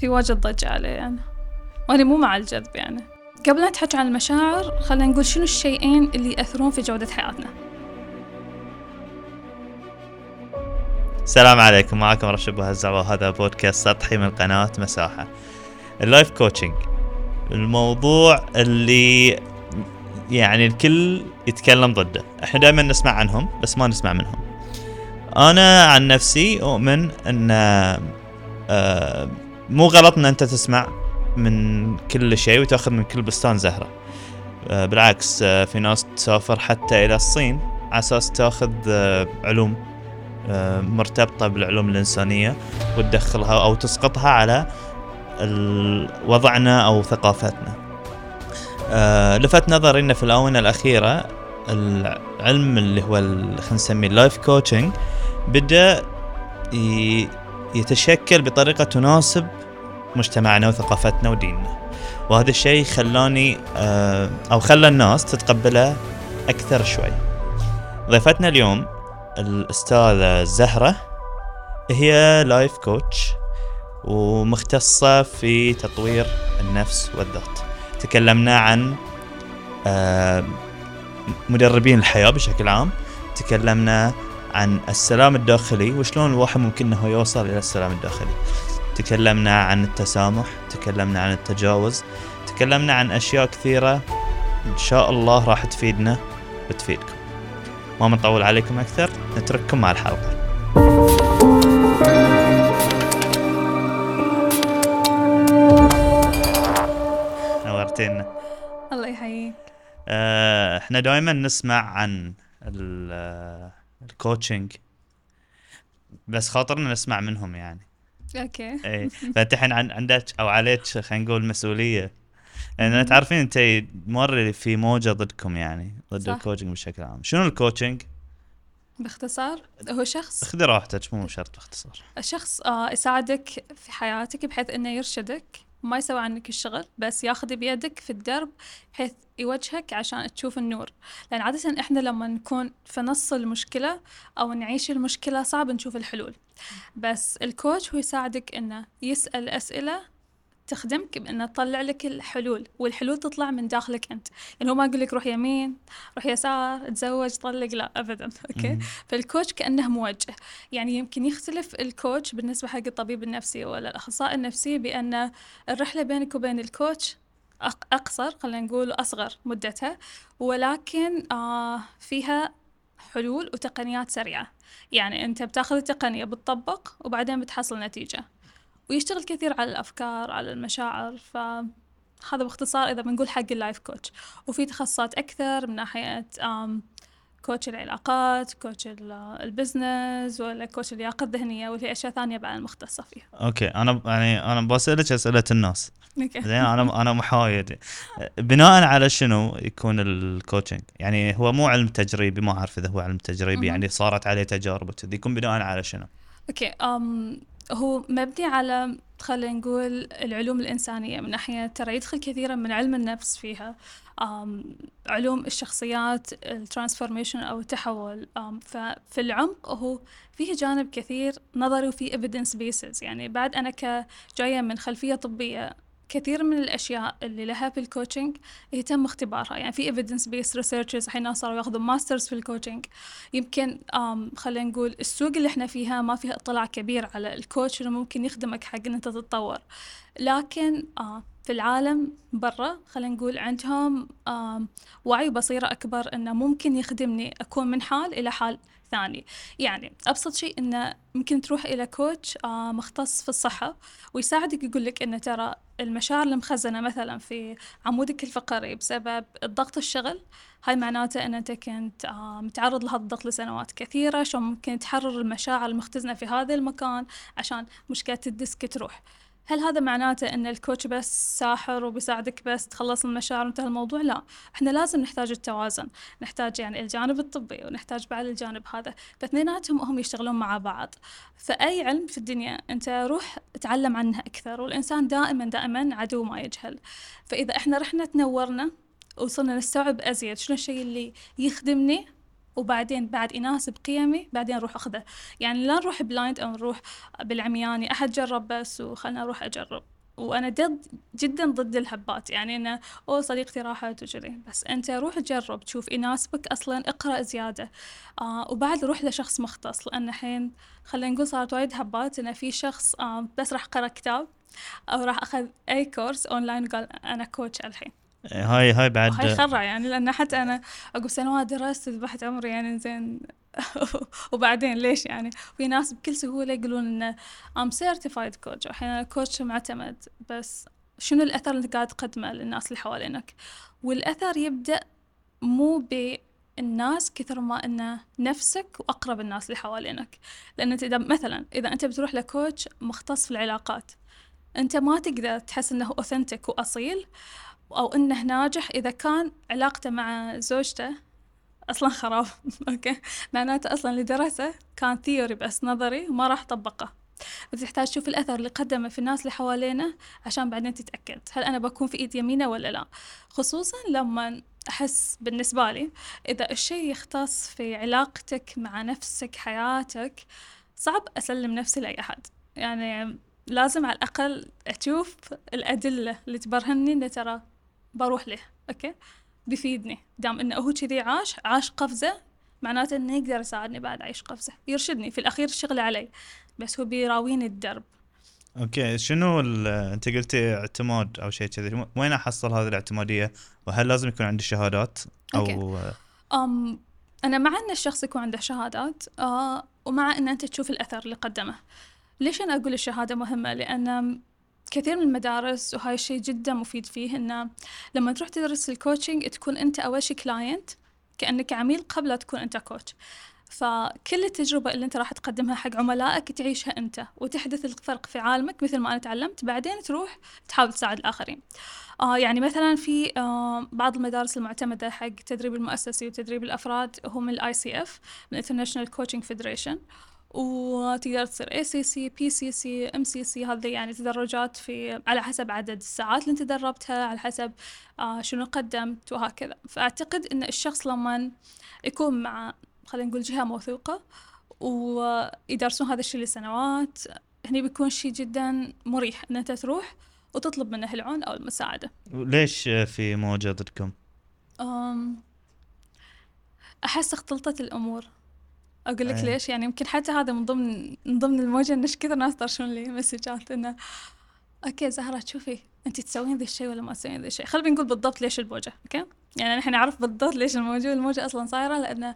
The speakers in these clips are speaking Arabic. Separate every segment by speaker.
Speaker 1: في واجد ضجة عليه يعني وأنا مو مع الجذب يعني. قبل لا نتحكي عن المشاعر خلينا نقول شنو الشيئين اللي يأثرون في جودة حياتنا؟
Speaker 2: السلام عليكم معكم رشد بهزع وهذا بودكاست سطحي من قناة مساحة. ال life coaching الموضوع اللي يعني الكل يتكلم ضده. إحنا دائما نسمع عنهم بس ما نسمع منهم. أنا عن نفسي أؤمن أن آه، مو غلط إن أنت تسمع من كل شيء وتأخذ من كل بستان زهرة آه، بالعكس آه، في ناس تسافر حتى إلى الصين على أساس تأخذ علوم مرتبطة بالعلوم الإنسانية وتدخلها أو تسقطها على وضعنا أو ثقافتنا. لفت نظري انه في الآونة الأخيرة العلم اللي هو خلينا نسميه ال life coaching بدأ يتشكل بطريقة تناسب مجتمعنا وثقافتنا وديننا. وهذا الشيء خلاني آه، أو خلى الناس تتقبله أكثر شوي. ضيفتنا اليوم الأستاذة زهرة هي life coach ومختصة في تطوير النفس والذات. تكلمنا عن آه، مدربين الحياة بشكل عام. تكلمنا عن السلام الداخلي وشلون الواحد ممكن إنه يوصل إلى السلام الداخلي. تكلمنا عن التسامح تكلمنا عن التجاوز تكلمنا عن أشياء كثيرة إن شاء الله راح تفيدنا وتفيدكم. ما بنطول عليكم أكثر نترككم مع الحلقة. نورتينا.
Speaker 1: الله يحييك.
Speaker 2: آه، إحنا دائما نسمع عن ال coaching بس خاطرنا نسمع منهم يعني.
Speaker 1: okay.
Speaker 2: اي فأنت الحين عندك أو عليك خلينا نقول مسؤولية. لأن تعرفين أنت مر في موجة ضدكم يعني ضد ال coaching بشكل عام. شنو ال coaching
Speaker 1: باختصار هو شخص؟
Speaker 2: خذي راحتك مو شرط باختصار.
Speaker 1: الشخص آه يساعدك في حياتك بحيث إنه يرشدك. ما يسوي عنك الشغل بس ياخذ بيدك في الدرب بحيث يوجهك عشان تشوف النور. لأن عادة إحنا لما نكون في نص المشكلة أو نعيش المشكلة صعب نشوف الحلول. بس الكوتش هو يساعدك إنه يسأل أسئلة تخدمك بأنه تطلع لك الحلول والحلول تطلع من داخلك أنت. يعني هو ما يقول لك روح يمين روح يسار تزوج طلق لا أبدا. أوكي؟ فال coach كأنه موجه. يعني يمكن يختلف ال coach بالنسبة حق الطبيب النفسي ولا الأخصائي النفسي بأن الرحلة بينك وبين ال coach أقصر خلينا نقول أصغر مدتها ولكن آه فيها حلول وتقنيات سريعة. يعني أنت بتاخذ التقنية بتطبق وبعدين بتحصل نتيجة. ويشتغل كثير على الأفكار على المشاعر فهذا باختصار إذا بنقول حق ال life coach. وفي تخصصات أكثر من ناحية coach العلاقات coach ال business ولا coach اللياقة الذهنية وفي أشياء ثانية بعد مختصة فيها.
Speaker 2: okay. أنا يعني أنا بسألك أسئلة الناس. زين أنا أنا محايد. بناء على شنو يكون ال coaching يعني هو مو علم تجريبي ما أعرف إذا هو علم تجريبي يعني صارت عليه تجارب وكذي. يكون بناء على شنو؟
Speaker 1: okay. هو مبني على خلينا نقول العلوم الإنسانية من ناحية ترى يدخل كثيرا من علم النفس فيها. علوم الشخصيات ال transformation أو التحول. ففي العمق هو فيه جانب كثير نظري وفيه evidence basis يعني بعد أنا كجاية من خلفية طبية كثير من الأشياء اللي لها في ال coaching يتم اختبارها يعني في evidence based researches الحين صاروا ياخذوا masters في ال coaching يمكن خلينا نقول السوق اللي إحنا فيها ما فيها اطلاع كبير على ال coach اللي ممكن يخدمك حق إن أنت تتطور. لكن آه في العالم برا خلينا نقول عندهم وعي وبصيرة أكبر أنه ممكن يخدمني أكون من حال إلى حال ثاني يعني أبسط شيء أنه ممكن تروح إلى كوتش آه مختص في الصحة ويساعدك يقول لك أنه ترى المشاعر المخزنة مثلا في عمودك الفقري بسبب الضغط الشغل. هاي معناته أن أنت كنت آه متعرض لهذا الضغط لسنوات كثيرة شو ممكن تحرر المشاعر المختزنة في هذا المكان عشان مشكلة الديسك تروح. هل هذا معناته إن الكوتش بس ساحر وبيساعدك بس تخلص المشاعر وانتهى الموضوع؟ لا. إحنا لازم نحتاج التوازن. نحتاج يعني الجانب الطبي ونحتاج بعد الجانب هذا. فاثنيناتهم هم يشتغلون مع بعض. فأي علم في الدنيا أنت روح تعلم عنه أكثر والإنسان دائما دائما عدو ما يجهل. فإذا إحنا رحنا تنورنا وصلنا نستوعب أزيد شنو الشيء اللي يخدمني؟ وبعدين بعد يناسب قيمي بعدين أروح اخذه يعني لا نروح blind أو نروح بالعمياني أحد جرب بس وخلنا أروح أجرب. وأنا ضد جدا ضد الهبات يعني إنه أو صديقتي راحت وكذي بس أنت روح جرب تشوف يناسبك أصلا اقرأ زيادة. آه وبعد روح لشخص مختص لأن الحين خلينا نقول صارت وايد هبات إنه في شخص آه بس راح قرأ كتاب أو راح أخذ أي course online وقال أنا coach الحين.
Speaker 2: هاي هاي بعد
Speaker 1: هاي خرع يعني لأن حتى أنا عقب سنوات درست ذبحت عمري يعني زين. وبعدين ليش يعني؟ في ناس بكل سهولة يقولون ان I'm certified coach أحيانا coach معتمد بس شنو الأثر اللي قاعد تقدمه للناس اللي حوالينك؟ والأثر يبدأ مو بالناس كثر ما انه نفسك وأقرب الناس اللي حوالينك. لأن إذا مثلا إذا أنت بتروح ل coach مختص في العلاقات أنت ما تقدر تحس إنه authentic وأصيل. أو إنه ناجح إذا كان علاقته مع زوجته أصلا خراب. okay. معناته أصلا اللي درسه كان theory بس نظري وما راح طبقه. فتحتاج تشوف الأثر اللي قدمه في الناس اللي حوالينا عشان بعدين تتأكد. هل أنا بكون في إيد أمينة ولا لا؟ خصوصا لما أحس بالنسبة لي إذا الشيء يختص في علاقتك مع نفسك حياتك صعب أسلم نفسي لأي أحد. يعني لازم على الأقل أشوف الأدلة اللي تبرهني إن ترى بروح له okay؟ بيفيدني. دام إنه هو كذي عاش عاش قفزة معناته إنه يقدر يساعدني بعد أعيش قفزة. يرشدني. في الأخير الشغل علي بس هو بيراويني الدرب.
Speaker 2: okay. شنو أنت قلتي اعتماد أو شيء كذي. وين أحصل هذه الاعتمادية؟ وهل لازم يكون عندي شهادات؟ أو
Speaker 1: okay. أم أنا مع إن الشخص يكون عنده شهادات آه ومع إن أنت تشوف الأثر اللي قدمه. ليش أنا أقول الشهادة مهمة؟ لأن كثير من المدارس وهاي الشيء جدا مفيد فيه إنه لما تروح تدرس ال coaching تكون أنت أول شيء client كأنك عميل قبل لا تكون أنت coach فكل التجربة اللي أنت راح تقدمها حق عملائك تعيشها أنت وتحدث الفرق في عالمك مثل ما أنا تعلمت. بعدين تروح تحاول تساعد الآخرين. آه يعني مثلا في آه بعض المدارس المعتمدة حق التدريب المؤسسي وتدريب الأفراد هم ال ICF من International Coaching Federation. وتقدر تصير اي سي سي بي سي سي ام سي سي هذه يعني تدرجات في على حسب عدد الساعات اللي انت دربتها على حسب آه شنو قدمت وهكذا. فأعتقد إن الشخص لما يكون مع خلينا نقول جهة موثوقة ويدرسون هذا الشيء لسنوات هني بيكون شيء جدا مريح إن أنت تروح وتطلب منه العون أو المساعدة.
Speaker 2: ليش في موجه ضدكم؟
Speaker 1: أحس اختلطت الأمور. أقول لك ليش؟ يعني يمكن حتى هذا من ضمن من ضمن الموجة ان كثر ناس طرشون لي مسجات إنه okay زهرة شوفي أنت تسوين ذا الشيء ولا ما تسوين ذا الشيء خلينا نقول بالضبط ليش الموجة okay؟ يعني نحن نعرف بالضبط ليش الموجة والموجة أصلا صايرة لأنه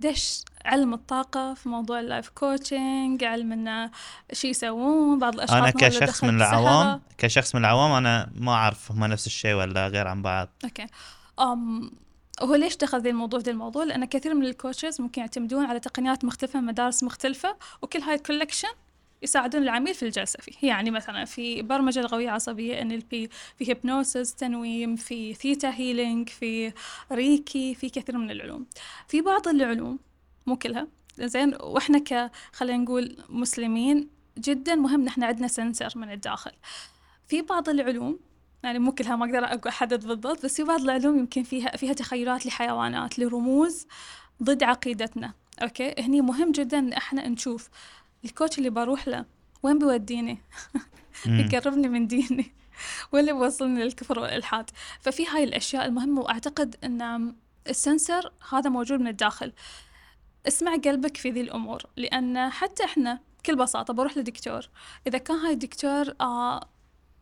Speaker 1: دش علم الطاقة في موضوع ال life coaching علم إنه شو يسوون بعض الأشخاص
Speaker 2: أنا كشخص من العوام كشخص من العوام أنا ما أعرف هم نفس الشيء ولا غير عن بعض.
Speaker 1: okay. أم هو ليش دخل ذي الموضوع ذي الموضوع؟ لأن كثير من ال coaches ممكن يعتمدون على تقنيات مختلفة من مدارس مختلفة وكل هاي ال collection يساعدون العميل في الجلسة فيه. يعني مثلا في برمجة لغوية عصبية NLP في hypnosis تنويم في theta healing في ريكي في كثير من العلوم. في بعض العلوم مو كلها زين وإحنا ك خلينا نقول مسلمين جدا مهم نحن عندنا sensor من الداخل. في بعض العلوم يعني مو كلها ما أقدر أحدد بالضبط بس في بعض العلوم يمكن فيها فيها تخيلات لحيوانات لرموز ضد عقيدتنا. Okay؟ هني مهم جدا إن إحنا نشوف ال coach اللي بروح له وين بيوديني؟ يقربني من ديني. ولا بيوصلني للكفر والإلحاد؟ ففي هاي الأشياء المهمة وأعتقد إن ال sensor هذا موجود من الداخل. اسمع قلبك في ذي الأمور لأن حتى إحنا بكل بساطة بروح لدكتور. إذا كان هاي الدكتور آه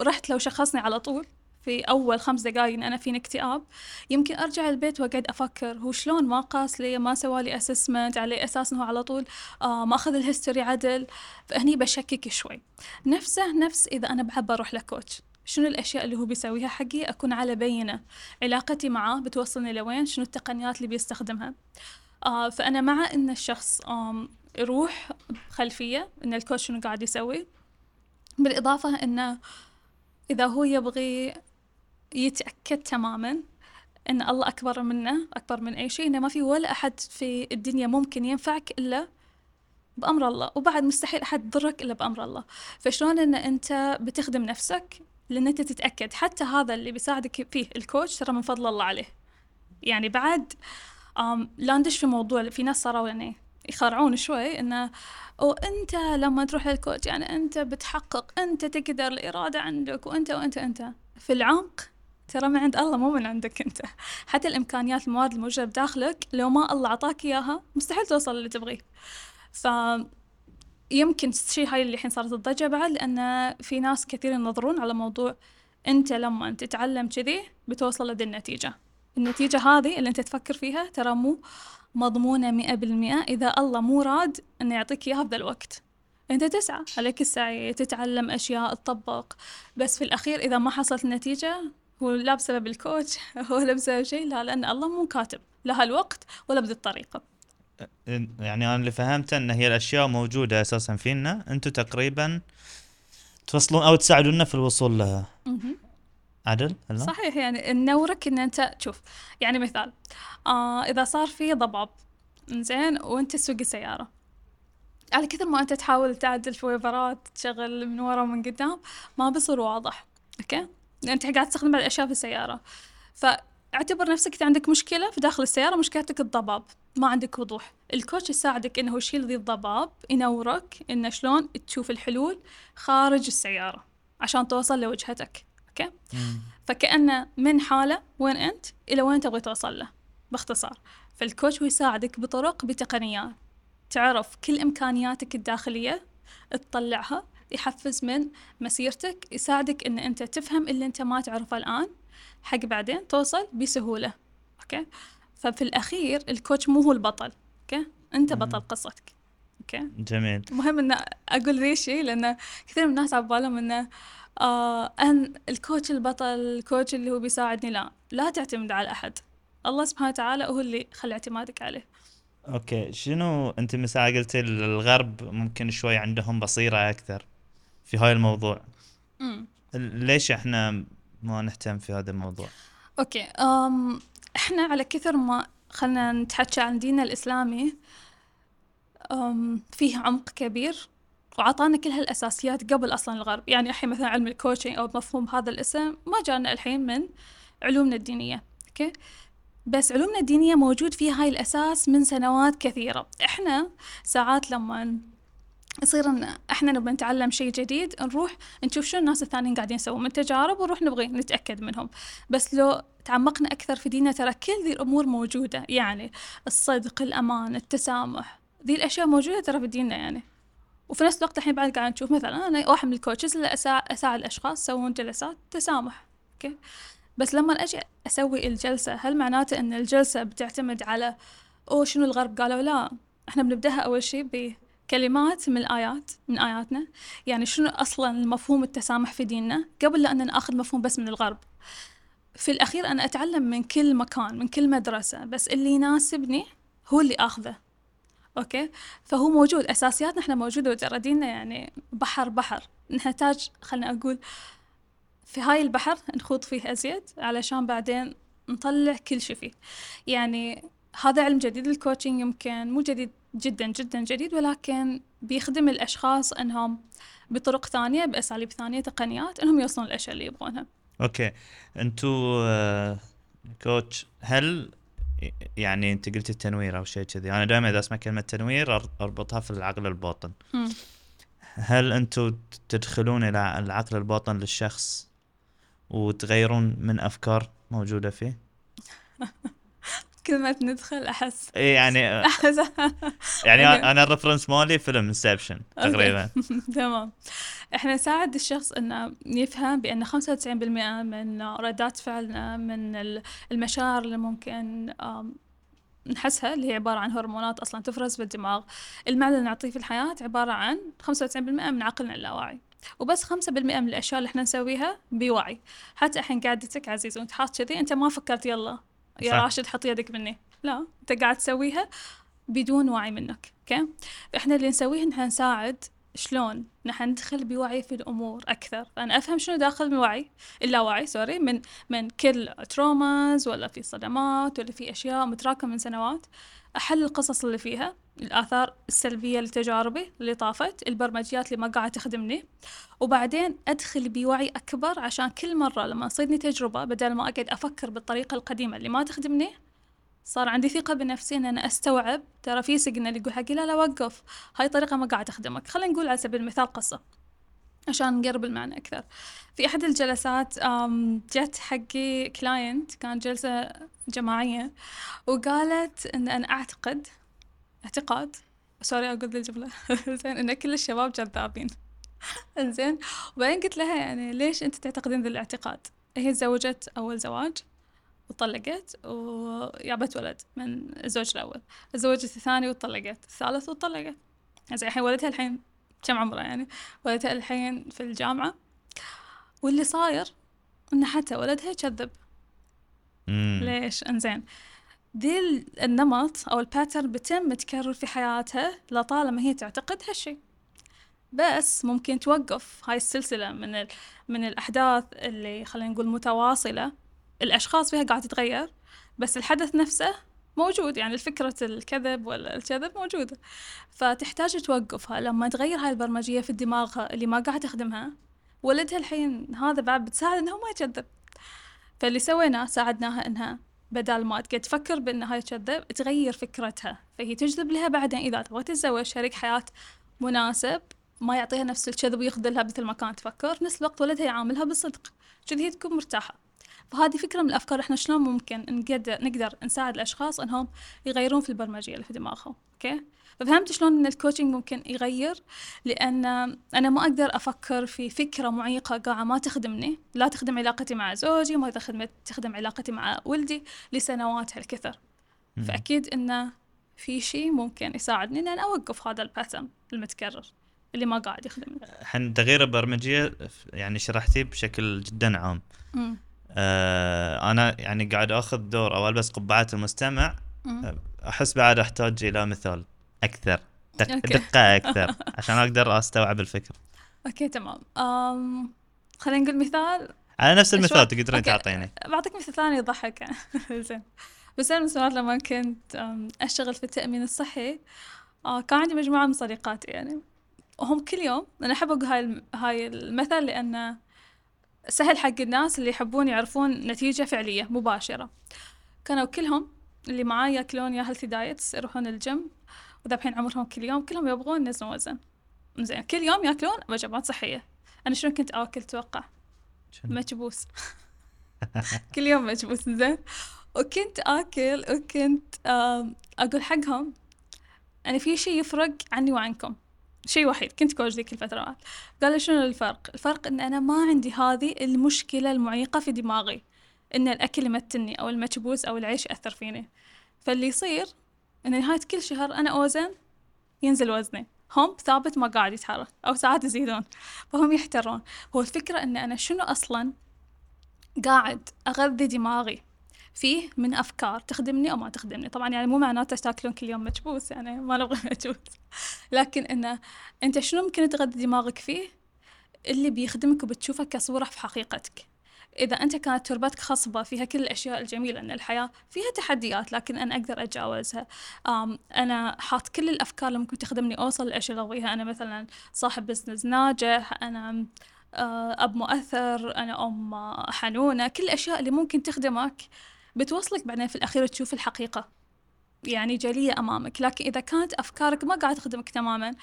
Speaker 1: رحت لو شخصني على طول في أول خمس دقايق إن أنا فيني اكتئاب. يمكن أرجع البيت وأقعد أفكر هو شلون ما قاس لي ما سوى لي assessment على أساس إنه على طول آه ما أخذ ال history عدل. فهني بشكك شوي. نفسه نفس إذا أنا بحب أروح لكوتش. شنو الأشياء اللي هو بيسويها حقي؟ أكون على بينة. علاقتي معاه بتوصلني لوين؟ شنو التقنيات اللي بيستخدمها؟ آه فأنا مع إن الشخص آه يروح خلفية إن الكوتش شنو قاعد يسوي. بالإضافة إنه إذا هو يبغي يتأكد تماما أن الله أكبر منه أكبر من أي شيء إنه ما في ولا أحد في الدنيا ممكن ينفعك إلا بأمر الله. وبعد مستحيل أحد يضرك إلا بأمر الله. فشلون أن أنت بتخدم نفسك لأن أنت تتأكد؟ حتى هذا اللي بيساعدك فيه الكوتش ترى من فضل الله عليه. يعني بعد لا ندش في موضوع في ناس صاروا يعني يخرعون شوي إنه أو أنت لما تروح للكوتش يعني أنت بتحقق أنت تقدر الإرادة عندك وأنت وأنت انت في العمق ترى من عند الله مو من عندك أنت. حتى الإمكانيات المواد الموجوده بداخلك لو ما الله أعطاك إياها مستحيل توصل اللي تبغيه. ف يمكن الشيء هاي اللي الحين صارت الضجة بعد لأن في ناس كثير ينظرون على موضوع أنت لما تتعلم كذي بتوصل لدي النتيجة. النتيجة هذه اللي أنت تفكر فيها ترى مو مضمونة مئة بالمئة. إذا الله مو راد إنه يعطيك إياها بذا الوقت. أنت تسعى عليك السعي تتعلم أشياء تطبق. بس في الأخير إذا ما حصلت النتيجة هو لا بسبب الكوتش هو لا بسبب شيء لا لأن الله مو كاتب لا هالوقت ولا بذي الطريقة.
Speaker 2: يعني أنا اللي فهمته إن هي الأشياء موجودة أساسا فينا. أنتم تقريبا توصلون أو تساعدونا في الوصول لها. عدل هلا
Speaker 1: صحيح يعني نورك إن أنت تشوف يعني مثال آه إذا صار في ضباب زين وأنت تسوق السيارة. على كثر ما أنت تحاول تعدل في ويفرات تشغل من ورا ومن قدام ما بيصير واضح أوكي؟ أنت قاعد تستخدم الأشياء في السيارة. ف اعتبر نفسك انت عندك مشكلة في داخل السيارة مشكلتك الضباب ما عندك وضوح. ال coach يساعدك إنه يشيل ذي الضباب ينورك إنه شلون تشوف الحلول خارج السيارة عشان توصل لوجهتك. okay فكأنه من حالة وين أنت إلى وين تبغي توصل له؟ باختصار. فال coach هو يساعدك بطرق بتقنيات تعرف كل إمكانياتك الداخلية تطلعها يحفز من مسيرتك يساعدك إن أنت تفهم اللي أنت ما تعرفه الآن. حق بعدين توصل بسهولة. okay؟ ففي الأخير ال coach مو هو البطل. okay؟ أنت بطل قصتك. okay؟
Speaker 2: جميل.
Speaker 1: مهم إن أقول ذي الشيء لأن كثير من الناس عبالهم إنه آه أن ال coach البطل ال coach اللي هو بيساعدني لا لا تعتمد على أحد. الله سبحانه وتعالى هو اللي خلى اعتمادك عليه.
Speaker 2: okay شنو أنت مساء قلت الغرب ممكن شوي عندهم بصيرة أكثر في هاي الموضوع؟
Speaker 1: مم.
Speaker 2: ليش إحنا ما نهتم في هذا الموضوع؟
Speaker 1: okay أم إحنا على كثر ما خلنا نحكي عن ديننا الإسلامي أم فيه عمق كبير. وعطانا كل هالأساسيات قبل أصلا الغرب. يعني الحين مثلا علم ال coaching أو مفهوم هذا الاسم ما جانا الحين من علومنا الدينية okay؟ بس علومنا الدينية موجود فيها هاي الأساس من سنوات كثيرة. إحنا ساعات لما يصير إن إحنا نبغى نتعلم شيء جديد نروح نشوف شو الناس الثانيين قاعدين يسوون. من تجارب ونروح نبغي نتأكد منهم. بس لو تعمقنا أكثر في ديننا ترى كل ذي الأمور موجودة. يعني الصدق الأمان التسامح ذي الأشياء موجودة ترى في ديننا يعني. وفي نفس الوقت الحين بعد قاعد نشوف مثلا أنا واحد من ال coaches اللي أساعد الأشخاص يسوون جلسات تسامح okay؟ بس لما أجي أسوي الجلسة هل معناته إن الجلسة بتعتمد على أو شنو الغرب قالوا؟ لا إحنا بنبدأها أول شيء كلمات من الآيات من آياتنا يعني شنو أصلا المفهوم التسامح في ديننا قبل لا أن نأخذ مفهوم بس من الغرب. في الأخير أنا أتعلم من كل مكان من كل مدرسة بس اللي يناسبني هو اللي آخذه. أوكي؟ فهو موجود. أساسياتنا إحنا موجودة وترى ديننا يعني بحر بحر. نحتاج خلنا أقول في هاي البحر نخوض فيه أزيد علشان بعدين نطلع كل شيء فيه. يعني هذا علم جديد ال coaching يمكن مو جديد جدا جدا جديد ولكن بيخدم الأشخاص أنهم بطرق ثانية بأساليب ثانية تقنيات أنهم يوصلون الأشياء اللي يبغونها.
Speaker 2: okay. أنتو آه، coach هل يعني انت قلت التنوير أو شيء كذي. أنا دائما إذا أسمع كلمة تنوير أربطها في العقل الباطن.
Speaker 1: م.
Speaker 2: هل أنتم تدخلون إلى العقل الباطن للشخص وتغيرون من أفكار موجودة فيه؟
Speaker 1: كل ما ندخل أحس
Speaker 2: اي يعني
Speaker 1: أحس.
Speaker 2: يعني أنا ال reference مالي فيلم Inception تقريبا.
Speaker 1: تمام. إحنا نساعد الشخص إنه يفهم بأن 95% من ردات فعلنا من المشاعر اللي ممكن نحسها اللي هي عبارة عن هرمونات أصلا تفرز بالدماغ المعنى اللي نعطيه في الحياة عبارة عن 95% من عقلنا اللاواعي. وبس خمسة بالمئة من الأشياء اللي إحنا نسويها بوعي. حتى الحين قعدتك عزيز وأنت حاط كذي أنت ما فكرت يلا. يا صح. راشد حط يدك مني لا انت قاعد تسويها بدون وعي منك okay إحنا اللي نسويه نحن نساعد شلون نحن ندخل بوعي في الأمور أكثر؟ أنا أفهم شنو داخل الوعي اللاوعي sorry من من كل traumas ولا في صدمات ولا في أشياء متراكمة من سنوات. أحل القصص اللي فيها الآثار السلبية لتجاربي اللي طافت البرمجيات اللي ما قاعدة تخدمني. وبعدين أدخل بوعي أكبر عشان كل مرة لما تصيدني تجربة بدل ما أقعد أفكر بالطريقة القديمة اللي ما تخدمني صار عندي ثقة بنفسي إن أنا أستوعب. ترى في signal يقول حقي لا لا وقف. هاي طريقة ما قاعد تخدمك خلينا نقول على سبيل المثال قصة عشان نقرب المعنى أكثر. في أحد الجلسات جت حقي client كان جلسة جماعية وقالت إن أنا أعتقد أعتقاد سوري أقول الجملة. زين إن كل الشباب جذابين. انزين وبعدين قلت لها يعني ليش أنت تعتقدين ذا الاعتقاد؟ هي تزوجت أول زواج. وطلقت ويابت ولد من الزوج الأول. تزوجت الثاني وطلقت الثالث وطلقت. زين الحين ولدها الحين كم عمره يعني؟ ولدها الحين في الجامعة. واللي صاير إن حتى ولدها يكذب. ليش؟ إنزين. دي النمط أو الباترن بتم متكرر في حياتها لطالما هي تعتقد هالشي. بس ممكن توقف هاي السلسلة من ال... من الأحداث اللي خلينا نقول متواصلة. الأشخاص فيها قاعد تتغير بس الحدث نفسه موجود يعني فكرة الكذب ولا الكذب موجودة. فتحتاج توقفها. لما تغير هاي البرمجية في الدماغ اللي ما قاعد تخدمها ولدها الحين هذا بعد بتساعد إنه ما يكذب فاللي سويناه ساعدناها إنها بدل ما تقعد تفكر بانها تنكذب تغير فكرتها. فهي تجذب لها بعدين. إذا تبغى تتزوج شريك حياة مناسب ما يعطيها نفس الكذب ويخذلها مثل ما كانت تفكر نفس الوقت ولدها يعاملها بصدق. كذي هي تكون مرتاحة. فهذه فكرة من الأفكار إحنا شلون ممكن نقدر نقدر نساعد الأشخاص إنهم يغيرون في البرمجية اللي في دماغهم okay ففهمت شلون إن ال coaching ممكن يغير لأن أنا ما أقدر أفكر في فكرة معيقة قاعة ما تخدمني لا تخدم علاقتي مع زوجي ما تخدم تخدم علاقتي مع ولدي لسنوات هالكثر فأكيد إنه في شيء ممكن يساعدني إن أنا أوقف هذا الباترن المتكرر اللي ما قاعد يخدمني.
Speaker 2: الحين تغيير البرمجية يعني شرحتيه بشكل جدا عام. مم. آه أنا يعني قاعد آخذ دور أو البس قبعه المستمع. آه، أحس بعد أحتاج إلى مثال أكثر دق دقة أكثر عشان أقدر أستوعب الفكرة
Speaker 1: أوكي تمام. أم... خلينا نقول مثال.
Speaker 2: على نفس المثال تقدرين تعطيني.
Speaker 1: بعطيك مثال ثاني يضحك. زين. بس أنا من لما كنت أشتغل في التأمين الصحي آه، كان عندي مجموعة من صديقاتي يعني. وهم كل يوم أنا أحب أقول هاي هاي المثل لأنه سهل حق الناس اللي يحبون يعرفون نتيجة فعلية مباشرة. كانوا كلهم اللي معاي ياكلون يا healthy diets يروحون الجيم. وذابحين عمرهم كل يوم كلهم يبغون ينزلون وزن. زين كل يوم ياكلون وجبات صحية. أنا شنو كنت آكل توقع؟ مكبوس كل يوم مكبوس زين. وكنت آكل وكنت أقول حقهم أنا في شيء يفرق عني وعنكم. شيء وحيد كنت coach ذيك الفترات. قال لي شنو الفرق؟ الفرق إن أنا ما عندي هذه المشكلة المعيقة في دماغي إن الأكل يمتني أو المكبوس أو العيش يأثر فيني. فاللي يصير إن نهاية كل شهر أنا أوزن ينزل وزني. هم ثابت ما قاعد يتحرك أو ساعات يزيدون. فهم يحترون. هو الفكرة إن أنا شنو أصلا قاعد أغذي دماغي؟ فيه من أفكار تخدمني أو ما تخدمني. طبعا يعني مو معناته تاكلون كل يوم مكبوس يعني ما نبغى مكبوس لكن إنه أنت شنو ممكن تغذي دماغك فيه؟ اللي بيخدمك وبتشوفه كصورة في حقيقتك. إذا أنت كانت تربتك خصبة فيها كل الأشياء الجميلة أن الحياة فيها تحديات لكن أنا أقدر أتجاوزها. أنا حاط كل الأفكار اللي ممكن تخدمني أوصل للأشياء اللي أبغيها. أنا مثلا صاحب بزنس ناجح أنا آه، أب مؤثر أنا أم حنونة كل الأشياء اللي ممكن تخدمك بتوصلك بعدين في الأخير تشوف الحقيقة. يعني جلية أمامك. لكن إذا كانت أفكارك ما قاعدة تخدمك تماما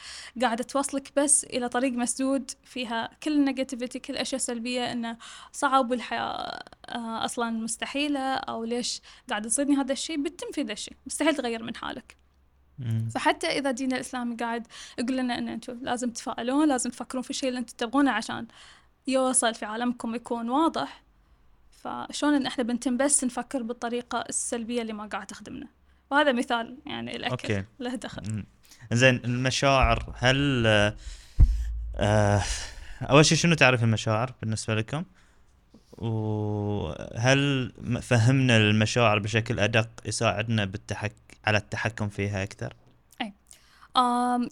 Speaker 1: قاعدة توصلك بس إلى طريق مسدود فيها كل ال negativity كل الأشياء السلبية إنه صعب والحياة آه، أصلا مستحيلة أو ليش قاعد يصيرني هذا الشيء؟ بتم في ذا الشيء. مستحيل تغير من حالك. فحتى إذا دين الإسلامي قاعد يقول لنا إن أنتم لازم تفائلون لازم تفكرون في الشيء اللي أنتم تبغونه عشان يوصل في عالمكم يكون واضح فشلون إن إحنا بنتم بس نفكر بالطريقة السلبية اللي ما قاعد تخدمنا. وهذا مثال يعني الأكل okay. له دخل.
Speaker 2: زين المشاعر هل آه أول شيء شنو تعرف المشاعر بالنسبة لكم؟ وهل فهمنا المشاعر بشكل أدق يساعدنا بالتحك على التحكم فيها
Speaker 1: أكثر؟ أي.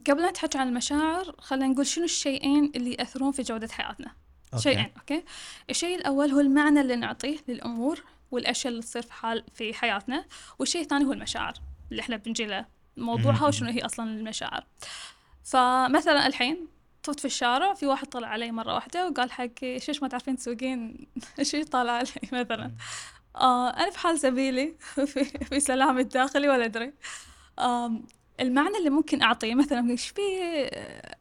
Speaker 1: قبل لا نتحكي عن المشاعر خلينا نقول شنو الشيئين اللي يأثرون في جودة حياتنا؟ okay. شيئين okay. الشيء الأول هو المعنى اللي نعطيه للأمور والأشياء اللي تصير في حال في حياتنا والشيء الثاني هو المشاعر اللي إحنا بنجي له موضوعها وشنو هي أصلا المشاعر. فمثلا الحين طفت في الشارع في واحد طلع علي مرة واحدة وقال حقي شيش ما تعرفين تسوقين؟ شيش طالع علي مثلا. آه أنا في حال سبيلي في, في سلام الداخلي ولا أدري. آم، المعنى اللي ممكن أعطيه مثلا إيش فيه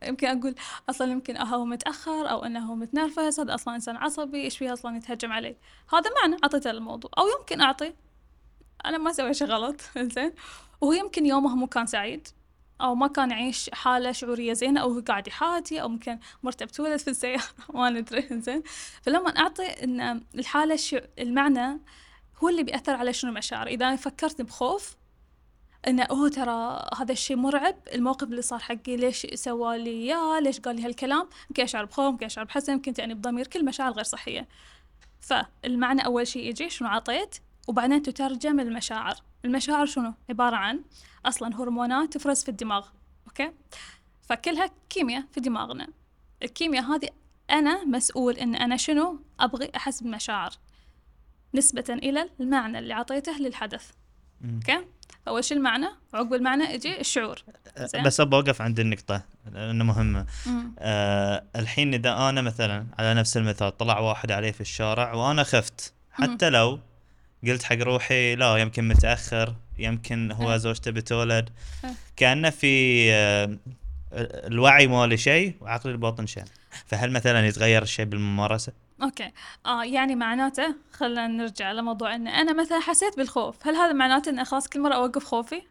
Speaker 1: يمكن أقول أصلا يمكن هو متأخر أو أنه هو متنرفز هذا أصلا إنسان عصبي إيش فيه أصلا يتهجم علي؟ هذا معنى أعطيته للموضوع. أو يمكن أعطي أنا ما أسوي شيء غلط زين وهو يمكن يومه مو كان سعيد أو ما كان يعيش حالة شعورية زينة أو هو قاعد يحاتي أو ممكن مرته بتولد في السيارة ما ندري زين فلما أعطي إن الحالة الشع... المعنى هو اللي بيأثر على شنو المشاعر إذا أنا فكرت بخوف إنه اوه ترى هذا الشيء مرعب الموقف اللي صار حقي ليش سوى لي إياه؟ ليش قال لي هالكلام؟ يمكن أشعر بخوف يمكن أشعر بحزن يمكن تعني بضمير كل مشاعر غير صحية. فالمعنى أول شيء يجي شنو عطيت؟ وبعدين تترجم المشاعر. المشاعر شنو؟ عبارة عن أصلا هرمونات تفرز في الدماغ. okay؟ فكلها كيمياء في دماغنا. الكيمياء هذه أنا مسؤول إن أنا شنو؟ أبغي أحس بمشاعر. نسبة إلى المعنى اللي عطيته للحدث. okay؟ أول شيء المعنى وعقب المعنى يجي الشعور زين؟
Speaker 2: بس ابى أوقف عند النقطة لأنه مهمة
Speaker 1: مم.
Speaker 2: آه الحين إذا أنا مثلا على نفس المثال طلع واحد عليه في الشارع وأنا خفت حتى لو قلت حق روحي لا يمكن متأخر يمكن هو
Speaker 1: أه.
Speaker 2: زوجته بتولد
Speaker 1: أه.
Speaker 2: كأنه في آه الوعي مالي شيء وعقلي الباطن شيء فهل مثلا يتغير الشيء بالممارسة؟
Speaker 1: أوكي. آه يعني معناته خلينا نرجع لموضوع ان أنا مثلا حسيت بالخوف. هل هذا معناته ان خلاص كل مرة أوقف خوفي؟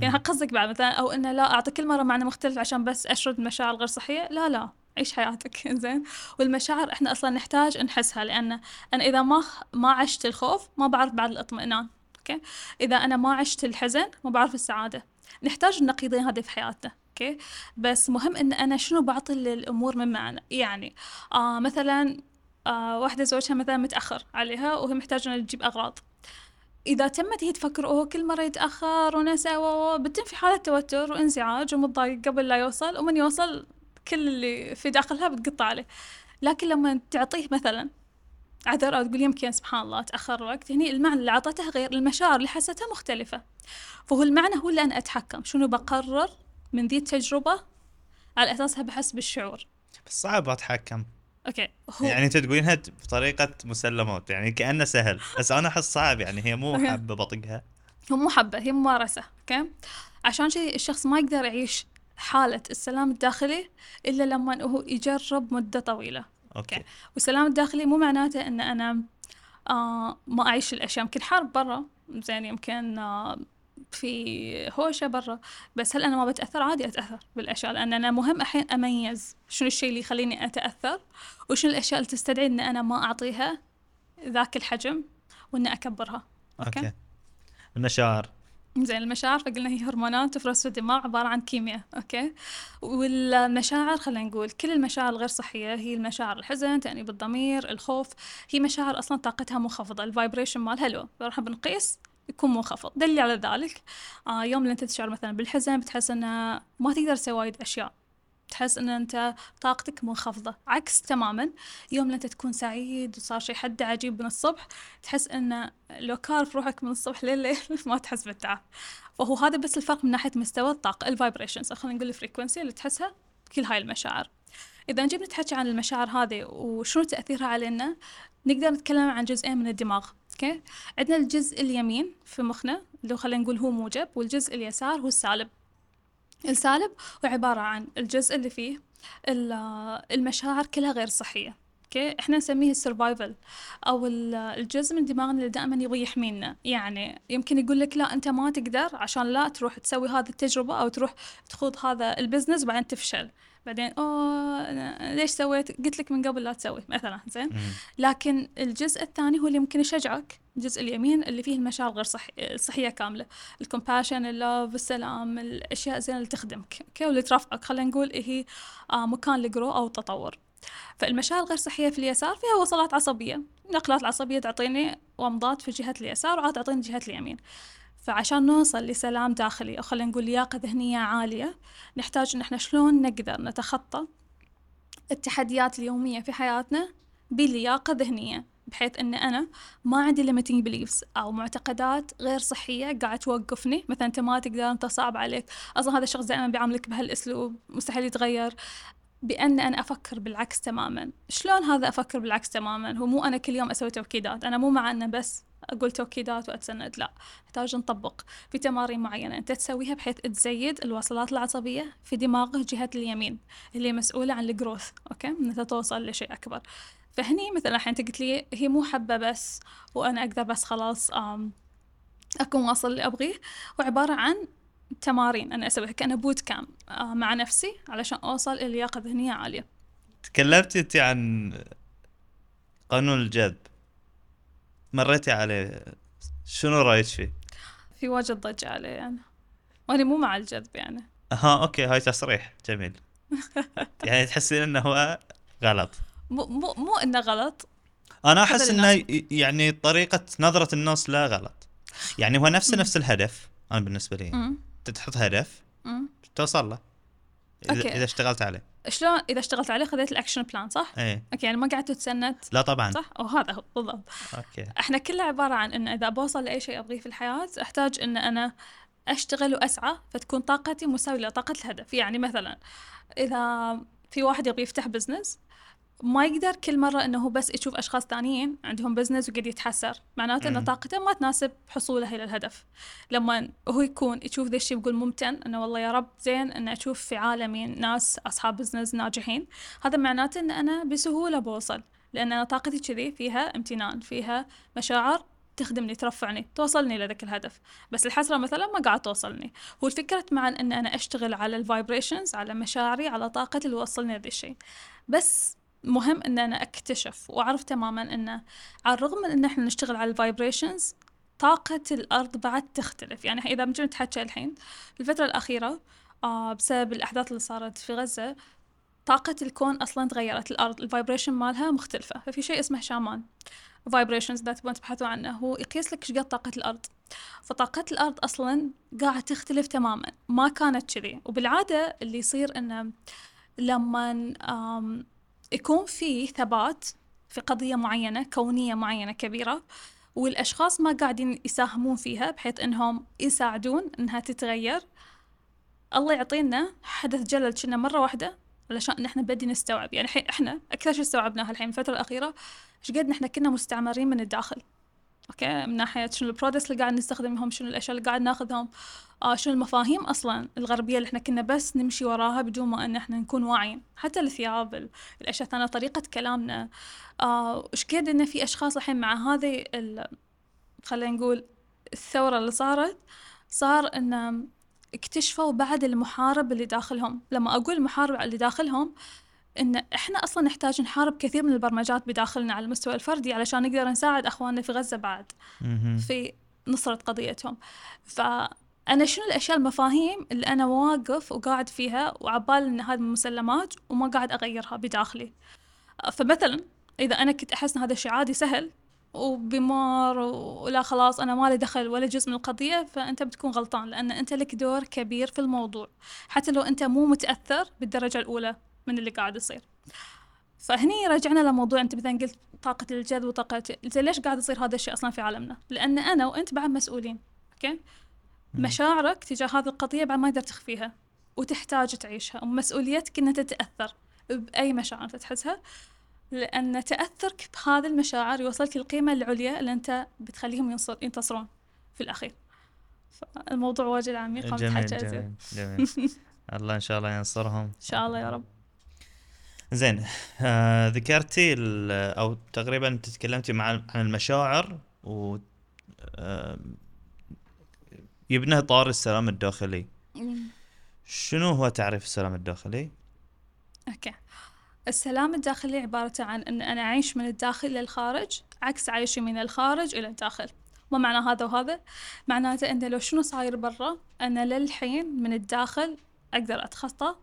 Speaker 1: يعني قصدك بعد مثلا أو إنه لا أعطي كل مرة معنى مختلف عشان بس أشرد مشاعر غير صحية؟ لا لا. عيش حياتك. زين والمشاعر إحنا أصلا نحتاج نحسها لأن أنا إذا ما ما عشت الخوف ما بعرف بعد الاطمئنان. okay. إذا أنا ما عشت الحزن ما بعرف السعادة. نحتاج النقيضين هذه في حياتنا. okay. بس مهم إن أنا شنو بعطي للأمور من معنى. يعني آه مثلا واحدة زوجها مثلا متأخر عليها وهي محتاجة إنها تجيب أغراض. إذا تمت هي تفكر أوه كل مرة يتأخر ونسى بتتم في حالة توتر وانزعاج ومتضايق قبل لا يوصل ومن يوصل كل اللي في داخلها بتقطع عليه. لكن لما تعطيه مثلا عذر أو تقول يمكن سبحان الله تأخر وقت هني المعنى اللي عطته غير المشاعر اللي حستها مختلفة. فهو المعنى هو اللي أنا أتحكم شنو بقرر من ذي التجربة على أساسها بحس بالشعور
Speaker 2: بس صعب أتحكم.
Speaker 1: okay هو
Speaker 2: يعني أنت تقولينها بطريقة مسلمات يعني كأنه سهل بس أنا أحس صعب يعني هي مو
Speaker 1: okay.
Speaker 2: حبة بطقها.
Speaker 1: هو مو حبة هي ممارسة okay؟ عشان شي الشخص ما يقدر يعيش حالة السلام الداخلي إلا لما هو يجرب مدة طويلة
Speaker 2: أوكي؟
Speaker 1: والسلام الداخلي مو معناته إن أنا آه ما أعيش الأشياء يمكن حرب برا زين يمكن آه في هوشة برا. بس هل أنا ما بتأثر؟ عادي أتأثر بالأشياء لأن أنا مهم أحيان أميز شنو الشيء اللي يخليني أتأثر وشنو الأشياء اللي تستدعي إن أنا ما أعطيها ذاك الحجم وإن أكبرها. okay.
Speaker 2: okay. المشاعر.
Speaker 1: زين المشاعر فقلنا هي هرمونات تفرز في الدماغ عبارة عن كيمياء. okay؟ والمشاعر خلينا نقول كل المشاعر الغير صحية هي المشاعر الحزن تأنيب الضمير الخوف هي مشاعر أصلا طاقتها منخفضة ال vibration مالها low. راح بنقيس يكون منخفض دليل على ذلك آه يوم اللي انت تشعر مثلا بالحزن بتحس إنه ما تقدر تسوي وايد أشياء. تحس إن أنت طاقتك منخفضة عكس تماما يوم اللي انت تكون سعيد وصار شيء حد عجيب من الصبح تحس إن لو كارف روحك من الصبح لليل ما تحس بالتعب. فهو هذا بس الفرق من ناحية مستوى الطاقة ال vibrations خلينا نقول ال frequency اللي تحسها كل هاي المشاعر. إذا نجي نتحكي عن المشاعر هذه وشنو تأثيرها علينا نقدر نتكلم عن جزئين من الدماغ. okay. عندنا الجزء اليمين في مخنا اللي خلينا نقول هو موجب والجزء اليسار هو السالب. السالب هو عبارة عن الجزء اللي فيه ال- المشاعر كلها غير صحية. okay. إحنا نسميه ال survival أو ال- الجزء من دماغنا اللي دائما يبغى يحمينا. يعني يمكن يقول لك لا أنت ما تقدر عشان لا تروح تسوي هذه التجربة أو تروح تخوض هذا ال business بعدين تفشل. بعدين أوه أنا ليش سويت؟ قلت لك من قبل لا تسوي. مثلا زين. لكن الجزء الثاني هو اللي ممكن يشجعك الجزء اليمين اللي فيه المشاعر غير صحي الصحية كاملة. ال compassion ال love السلام الأشياء الزينة اللي تخدمك. okay؟ واللي ترفعك خلينا نقول هي آه مكان لل grow أو التطور فالمشاعر الغير صحية في اليسار فيها وصلات عصبية. النقلات العصبية تعطيني ومضات في جهة اليسار وعاد تعطيني جهة اليمين. فعشان نوصل لسلام داخلي أو خلينا نقول لياقة ذهنية عالية نحتاج إن إحنا شلون نقدر نتخطى التحديات اليومية في حياتنا بلياقة ذهنية بحيث إن أنا ما عندي limiting beliefs أو معتقدات غير صحية قاعد توقفني. مثلا أنت ما تقدر أنت صعب عليك. أصلا هذا الشخص دائما بيعاملك بهالأسلوب مستحيل يتغير. بأن أنا أفكر بالعكس تماما. شلون هذا أفكر بالعكس تماما؟ هو مو أنا كل يوم أسوي توكيدات أنا مو مع إنه بس أقول توكيدات وأتسند. لا نحتاج نطبق في تمارين معينة. أنت تسويها بحيث تزيد الوصلات العصبية في دماغه جهة اليمين اللي مسؤولة عن الجروث أوكي؟ إن توصل لشيء أكبر. فهني مثلا الحين أنت قلت لي هي مو حبة بس وأنا أقدر بس خلاص أكون واصل اللي أبغيه. وعبارة عن تمارين أنا أسويها كأنها boot camp مع نفسي علشان أوصل إلى لياقة ذهنية عالية.
Speaker 2: تكلمتي أنت عن قانون الجذب. مريتي عليه. شنو رأيك فيه؟
Speaker 1: في واجد ضجة عليه يعني. وأنا مو مع الجذب يعني.
Speaker 2: ها okay هاي تصريح. جميل. يعني تحسين إنه هو غلط.
Speaker 1: مو مو مو إنه غلط.
Speaker 2: أنا أحس
Speaker 1: هذا
Speaker 2: إنه
Speaker 1: الناس.
Speaker 2: ي- يعني طريقة نظرة الناس لا غلط. يعني هو نفسه. نفس الهدف أنا بالنسبة لي.
Speaker 1: أمم،
Speaker 2: انت تحط هدف. توصل له.
Speaker 1: okay.
Speaker 2: إذا اشتغلت عليه.
Speaker 1: شلون إذا اشتغلت عليه خذيت ال action plan صح؟
Speaker 2: إيه.
Speaker 1: okay يعني ما قعدت تتسند
Speaker 2: لا طبعا.
Speaker 1: صح؟ وهذا هو بالضبط.
Speaker 2: okay.
Speaker 1: إحنا كله عبارة عن إن إذا بوصل لأي شيء أبغيه في الحياة أحتاج إن أنا أشتغل وأسعى فتكون طاقتي مساوية لطاقة الهدف. يعني مثلا إذا في واحد يبغى يفتح business ما يقدر كل مرة إنه هو بس يشوف أشخاص ثانيين عندهم business وقاعد يتحسر. معناته
Speaker 2: مم.
Speaker 1: طاقته ما تناسب حصوله إلى الهدف. لما هو يكون يشوف ذا الشيء يقول ممتن إنه والله يا رب زين إن أشوف في عالمي ناس أصحاب business ناجحين. هذا معناته إن أنا بسهولة بوصل لأن أنا طاقتي كذي فيها امتنان فيها مشاعر تخدمني ترفعني توصلني لذاك الهدف. بس الحسرة مثلا ما قاعد توصلني. هو الفكرة مع إن أنا أشتغل على ال vibrations على مشاعري على طاقتي اللي وصلني لهذا الشيء. بس مهم إن أنا أكتشف وأعرف تماما إنه على الرغم من إن إحنا نشتغل على ال vibrations طاقة الأرض بعد تختلف. يعني إذا بنجي نتحكى الحين الفترة الأخيرة آه بسبب الأحداث اللي صارت في غزة طاقة الكون أصلا تغيرت. الأرض ال vibration مالها مختلفة. ففي شيء اسمه شامان. فايبريشنز إذا تبون تبحثوا عنه. هو يقيس لك إيش قد طاقة الأرض. فطاقة الأرض أصلا قاعد تختلف تماما. ما كانت كذي. وبالعادة اللي يصير إنه لما يكون في ثبات في قضية معينة كونية معينة كبيرة والأشخاص ما قاعدين يساهمون فيها بحيث إنهم يساعدون إنها تتغير. الله يعطينا حدث جلل كنا مرة واحدة علشان إن إحنا بدي نستوعب. يعني الحين إحنا أكثر شيء استوعبناه الحين الفترة الأخيرة إيش قد إحنا كنا مستعمرين من الداخل. أوكي؟ من ناحية شنو ال products اللي قاعد نستخدمهم شنو الأشياء اللي قاعد ناخذهم؟ آه شنو المفاهيم أصلا الغربية اللي إحنا كنا بس نمشي وراها بدون ما إن إحنا نكون واعيين؟ حتى الثياب ال- الأشياء الثانية طريقة كلامنا. آه إيش قد إن في أشخاص الحين مع هذه ال- خلينا نقول الثورة اللي صارت صار إن اكتشفوا بعد المحارب اللي داخلهم. لما أقول المحارب اللي داخلهم إن إحنا أصلا نحتاج نحارب كثير من البرمجات بداخلنا على المستوى الفردي علشان نقدر نساعد أخواننا في غزة بعد. في نصرة قضيتهم. فأنا شنو الأشياء المفاهيم اللي أنا واقف وقاعد فيها وعبال إن هذه مسلمات وما قاعد أغيرها بداخلي؟ فمثلا إذا أنا كنت أحس إن هذا الشيء عادي سهل وبمار ولا خلاص أنا ما لي دخل ولا جزء من القضية فأنت بتكون غلطان لأن أنت لك دور كبير في الموضوع. حتى لو أنت مو متأثر بالدرجة الأولى. من اللي قاعد يصير فهني رجعنا لموضوع أنت مثلا قلت طاقة الجذب وطاقة زين ليش قاعد يصير هذا الشيء أصلا في عالمنا؟ لأن أنا وأنت بعد مسؤولين، أوكي؟ مشاعرك تجاه هذه القضية بعد ما تقدر تخفيها وتحتاج تعيشها ومسؤوليتك ان انت تتأثر بأي مشاعر انت تحسها لأن تأثرك بهذه المشاعر يوصلك القيمة العليا اللي أنت بتخليهم ينتصرون في الأخير. فالموضوع واجد عميق
Speaker 2: جميل. جميل جميل الله إن شاء الله ينصرهم
Speaker 1: إن شاء الله يا رب.
Speaker 2: زين آه ذكرتي ال- أو تقريبا تكلمتي مع عن المشاعر و آه يبنى اطار السلام الداخلي. شنو هو تعريف السلام الداخلي؟
Speaker 1: أوكي السلام الداخلي عبارة عن أن أنا أعيش من الداخل للخارج عكس عيشي من الخارج إلى الداخل ما معنى هذا وهذا معناته أن لو شنو صاير برا أنا للحين من الداخل أقدر أتخطى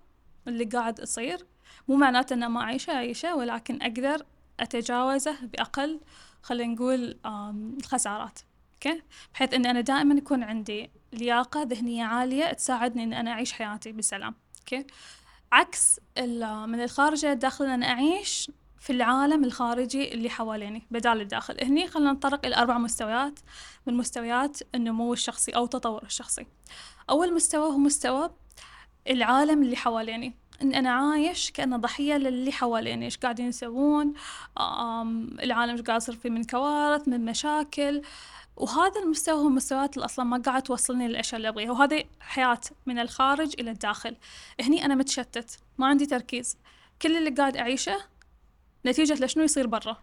Speaker 1: اللي قاعد يصير مو معناته أن ما أعيشه أعيشه ولكن أقدر أتجاوزه بأقل خلينا نقول الخسارات. أوكي؟ بحيث إن أنا دائما يكون عندي لياقة ذهنية عالية تساعدني إن أنا أعيش حياتي بسلام. أوكي؟ عكس من الخارج للداخل أنا أعيش في العالم الخارجي اللي حواليني بدال الداخل. هني خلينا نتطرق إلى أربع مستويات من مستويات النمو الشخصي أو التطور الشخصي. أول مستوى هو مستوى العالم اللي حواليني. إن أنا عايش كانه ضحية للي حواليني. إيش قاعدين يسوون؟ العالم إيش قاعد يصير فيه من كوارث من مشاكل. وهذا المستوى هو المستويات اللي أصلا ما قاعد توصلني للأشياء اللي أبغيها. وهذه حياة من الخارج إلى الداخل. هني أنا متشتت. ما عندي تركيز. كل اللي قاعد أعيشه نتيجة لشنو يصير برا؟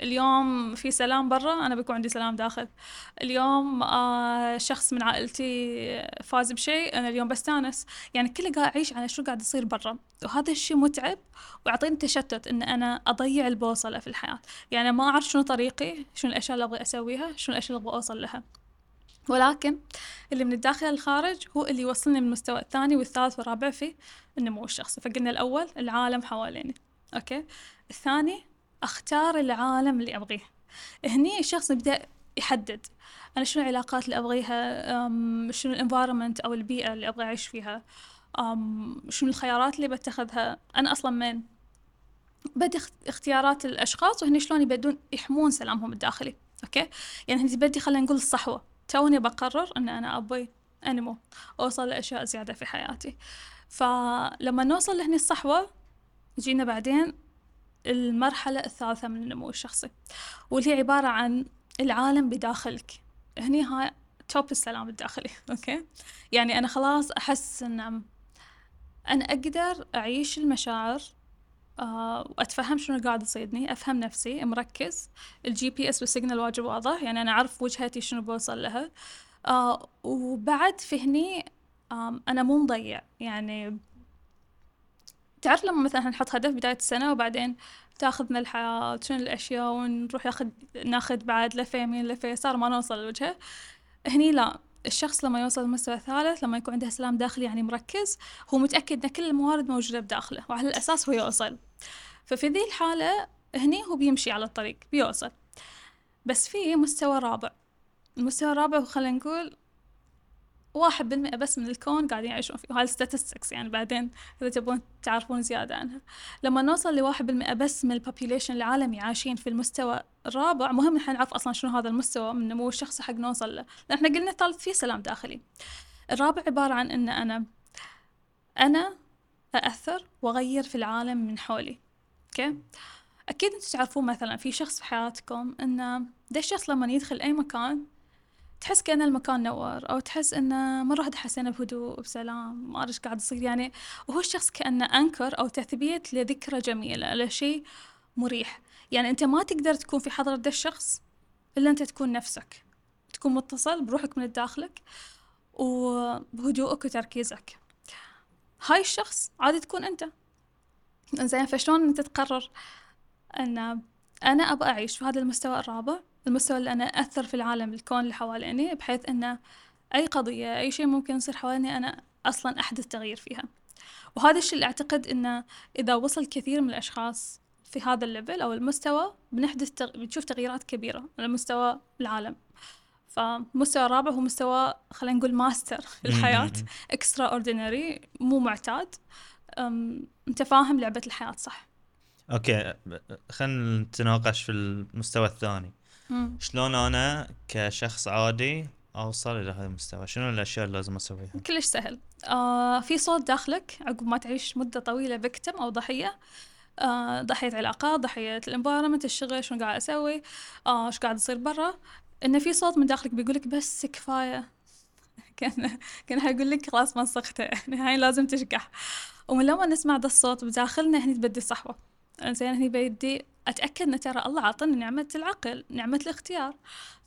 Speaker 1: اليوم في سلام برا أنا بيكون عندي سلام داخل. اليوم آه شخص من عائلتي فاز بشيء أنا اليوم بستانس. يعني كله قاعد أعيش على شو قاعد يصير برا. وهذا الشيء متعب ويعطيني تشتت إن أنا أضيع البوصلة في الحياة. يعني ما أعرف شنو طريقي شنو الأشياء اللي أبغى أسويها شنو الأشياء اللي أبغى أوصل لها. ولكن اللي من الداخل للخارج هو اللي يوصلني من المستوى الثاني والثالث والرابع في النمو الشخصي فقلنا الأول العالم حواليني. أوكي؟ الثاني أختار العالم اللي أبغيه. هني الشخص يبدأ يحدد. أنا شنو العلاقات اللي أبغيها؟ شنو ال environment أو البيئة اللي أبغى أعيش فيها؟ شنو الخيارات اللي بتخذها؟ أنا أصلا من؟ بدي اختيارات الأشخاص وهني شلون يبدون يحمون سلامهم الداخلي. أوكي؟ يعني هني بدي خلينا نقول الصحوة. توني بقرر أن أنا أبغي أنمو أوصل لأشياء زيادة في حياتي. فلما نوصل لهني الصحوة جينا بعدين المرحلة الثالثة من النمو الشخصي واللي هي عبارة عن العالم بداخلك. هني هاي top السلام الداخلي أوكي؟ يعني أنا خلاص أحس أن أنا أقدر أعيش المشاعر آه وأتفهم شنو قاعد يصير فيني أفهم نفسي مركز. ال GPS وال signal واجب واضح يعني أنا أعرف وجهتي شنو بوصل لها. آه وبعد فهني أنا مو مضيع يعني تعرف لما مثلا نحط هدف بداية السنة وبعدين تاخذنا الحياة شنو الأشياء ونروح ياخذ ناخذ بعد لفة يمين لفة يسار ما نوصل لوجهة. هني لا الشخص لما يوصل للمستوى الثالث لما يكون عنده سلام داخلي يعني مركز هو متأكد أن كل الموارد موجودة بداخله وعلى الأساس هو يوصل. ففي ذي الحالة هني هو بيمشي على الطريق بيوصل. بس في مستوى رابع. المستوى الرابع خلينا نقول واحد بالمئة بس من الكون قاعدين يعيشون فيه. وهاي statistics يعني بعدين إذا تبون تعرفون زيادة عنها. لما نوصل لواحد بالمئة بس من البوبيليشن العالمي عايشين في المستوى الرابع مهم نحن نعرف أصلا شنو هذا المستوى من نمو الشخصي حق نوصل له. لأن إحنا قلنا الثالث فيه سلام داخلي. الرابع عبارة عن أن أنا أنا أأثر وأغير في العالم من حولي. أوكي؟ أكيد أنتم تعرفون مثلا في شخص في حياتكم أن ده الشخص لما يدخل أي مكان تحس كأن المكان نور أو تحس إنه مرة واحدة حسينا بهدوء بسلام ما أدري إيش قاعد يصير. يعني وهو الشخص كأنه أنكر أو تثبيت لذكرى جميلة لشيء مريح. يعني أنت ما تقدر تكون في حضرة ده الشخص إلا أنت تكون نفسك. تكون متصل بروحك من داخلك وبهدوءك وتركيزك. هاي الشخص عادي تكون أنت. زين فشلون أنت تقرر أن أنا أبغى أعيش في هذا المستوى الرابع؟ المستوى اللي أنا أثر في العالم الكون اللي حواليني بحيث أن أي قضية أي شيء ممكن يصير حواليني أنا أصلا أحدث تغيير فيها. وهذا الشيء اللي أعتقد أنه إذا وصل كثير من الأشخاص في هذا الليفل أو المستوى بنحدث تغ... بنشوف تغييرات كبيرة على مستوى العالم. فمستوى الرابع هو مستوى خلينا نقول ماستر في الحياة extraordinary مو معتاد. انت فاهم لعبة الحياة صح.
Speaker 2: أوكي خلينا نتناقش في المستوى الثاني. شلون أنا كشخص عادي أوصل إلى هذا المستوى؟ شنو الأشياء اللي لازم أسويها؟
Speaker 1: كلش سهل. آه في صوت داخلك عقب ما تعيش مدة طويلة victim أو ضحية. آه ضحية علاقات ضحية ال environment الشغل شنو قاعد أسوي آه إيش قاعد يصير برا. إنه في صوت من داخلك بيقول لك بس كفاية. كان كأن حيقول لك خلاص ما صغت يعني هاي لازم تشقح. ومن لما نسمع ذا الصوت بداخلنا هني تبدي الصحوة. زين هني بيدي أتأكد أن ترى الله عطني نعمة العقل نعمة الاختيار.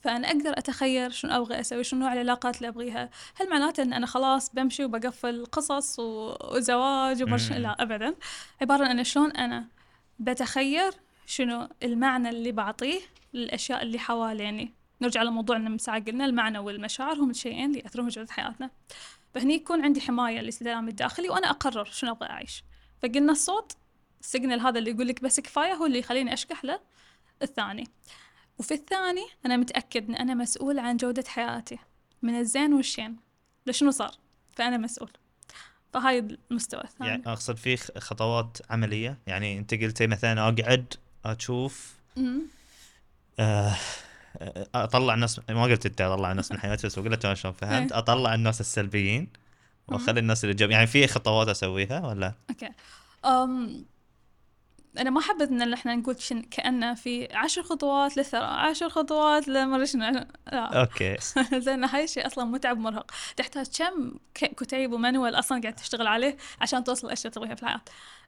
Speaker 1: فأنا أقدر أتخير شنو أبغى أسوي شنو نوع العلاقات اللي أبغيها. هل معناته أن أنا خلاص بمشي وبقفل قصص وزواج ومرش لا أبدا. عبارة عن أنا شلون أنا بتخير شنو المعنى اللي بعطيه للأشياء اللي حواليني. نرجع لموضوعنا من ساعة قلنا المعنى والمشاعر هم الشيئين اللي يأثرون في جودة حياتنا. فهني يكون عندي حماية للسلام الداخلي وأنا أقرر شنو أبغى أعيش. فقلنا الصوت السيجنال هذا اللي يقول لك بس كفاية هو اللي يخليني أشكح له. الثاني. وفي الثاني أنا متأكد إن أنا مسؤول عن جودة حياتي. من الزين والشين. لشنو صار؟ فأنا مسؤول. فهاي المستوى الثاني.
Speaker 2: يعني أقصد في خطوات عملية. يعني أنت قلتي مثلا أقعد أشوف. آه أطلع الناس ما قلت أنت أطلع الناس من حياتي بس قلت شلون فهمت؟ إيه. أطلع الناس السلبيين. وأخلي الناس اللي جنب يعني في خطوات أسويها ولا؟
Speaker 1: أوكي. أم أنا ما حبيت إن إحنا نقول شن كأنه في عشر خطوات للثراء عشر خطوات لما شنو. لا.
Speaker 2: أوكي.
Speaker 1: زين هاي الشيء أصلا متعب مرهق. تحتاج كم كتيب و manual أصلا قاعد تشتغل عليه عشان توصل الاشياء اللي تبغيها في الحياة.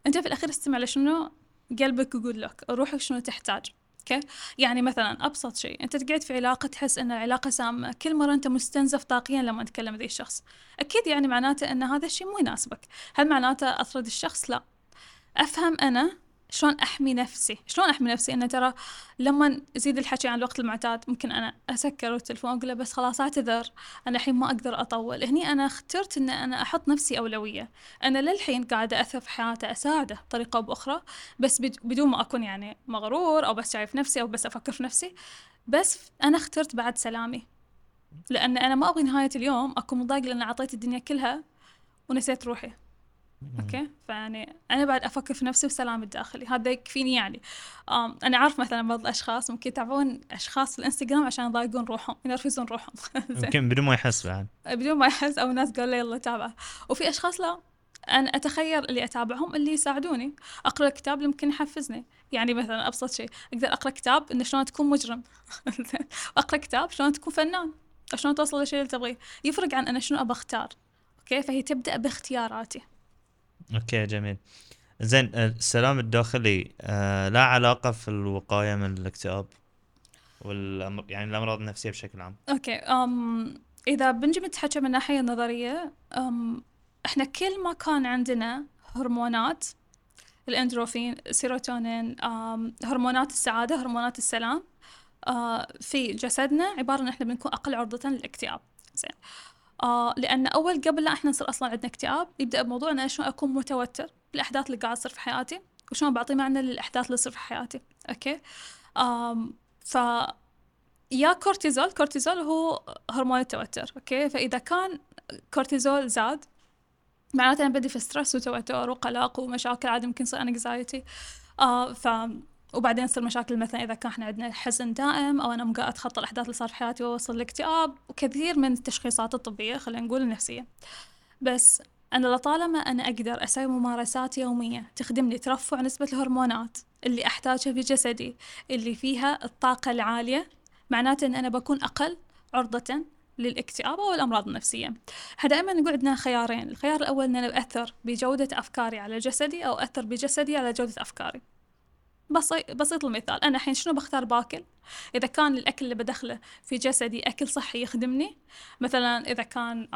Speaker 1: أنت في الأخير استمع لشنو قلبك يقول لك روحك شنو تحتاج. أوكي؟ يعني مثلا أبسط شيء أنت تقعد في علاقة تحس إن العلاقة سامة كل مرة أنت مستنزف طاقيا لما تكلم ذي الشخص. أكيد يعني معناته إن هذا الشيء مو يناسبك. هل معناته اطرد الشخص لا؟ أفهم أنا شلون أحمي نفسي؟ شلون أحمي نفسي؟ إنه ترى لما يزيد الحكي عن الوقت المعتاد ممكن أنا أسكر التلفون أقول له بس خلاص اعتذر أنا الحين ما أقدر أطول. هني أنا اخترت إن أنا أحط نفسي أولوية. أنا للحين قاعدة اثر في حياته أساعده بطريقة أو بأخرى بس بد- بدون ما أكون يعني مغرور أو بس شايف نفسي أو بس أفكر في نفسي. بس أنا اخترت بعد سلامي. لأن أنا ما أبغي نهاية اليوم أكون مضايق لأن اعطيت الدنيا كلها ونسيت روحي. أوكي؟ فيعني أنا بعد أفكر في نفسي وسلامي الداخلي. هذا يكفيني يعني. أنا عارف مثلا بعض الأشخاص ممكن يتابعون أشخاص في الإنستغرام عشان يضايقون روحهم ينرفزون روحهم.
Speaker 2: يمكن بدون ما يحس بعد.
Speaker 1: بدون ما يحس أو ناس قالوا يلا تابعه وفي أشخاص لا. أنا اتخير اللي أتابعهم اللي يساعدوني. أقرأ كتاب اللي ممكن يحفزني. يعني مثلا أبسط شيء أقدر أقرأ كتاب إنه شلون تكون مجرم. واقرا كتاب شلون تكون فنان. شلون توصل للشيء اللي تبغيه. يفرق عن أنا شنو ابى أختار. أوكي؟ فهي تبدأ باختياراتي.
Speaker 2: أوكي جميل. زين السلام الداخلي آه له علاقة في الوقاية من الاكتئاب والأمر يعني الأمراض النفسية بشكل عام.
Speaker 1: أوكي أم إذا بنجي نتحكى من الناحيه النظريه أم إحنا كل ما كان عندنا هرمونات الإندورفين السيروتونين أم هرمونات السعادة هرمونات السلام آه في جسدنا عبارة ان إحنا بنكون أقل عرضة للاكتئاب. زين. آه لأن أول قبل لا إحنا نصير أصلا عندنا اكتئاب يبدأ بموضوع ان أنا شلون أكون متوتر بالأحداث اللي قاعدة تصير في حياتي وشلون بعطي معنى للأحداث اللي تصير في حياتي. أوكي؟ آم ف يا كورتيزول كورتيزول هو هرمون التوتر أوكي؟ فإذا كان كورتيزول زاد معناته أنا بدي في stress وتوتر وقلق ومشاكل عادي ممكن يصير anxiety آه ف وبعدين تصير مشاكل مثلا إذا كان إحنا عندنا حزن دائم أو أنا ما قاعد أتخطى الأحداث اللي صار في حياتي وأوصل لاكتئاب وكثير من التشخيصات الطبية خلينا نقول النفسية. بس أنا لطالما أنا أقدر أسوي ممارسات يومية تخدمني ترفع نسبة الهرمونات اللي أحتاجها في جسدي اللي فيها الطاقة العالية معناته إن أنا بكون أقل عرضة للاكتئاب أو الأمراض النفسية. إحنا دائما نقول عندنا خيارين الخيار الأول إن أنا باثر بجودة أفكاري على جسدي أو اثر بجسدي على جودة أفكاري. بسيط بسيط المثال أنا الحين شنو بختار باكل؟ إذا كان الأكل اللي بدخله في جسدي أكل صحي يخدمني مثلا إذا كان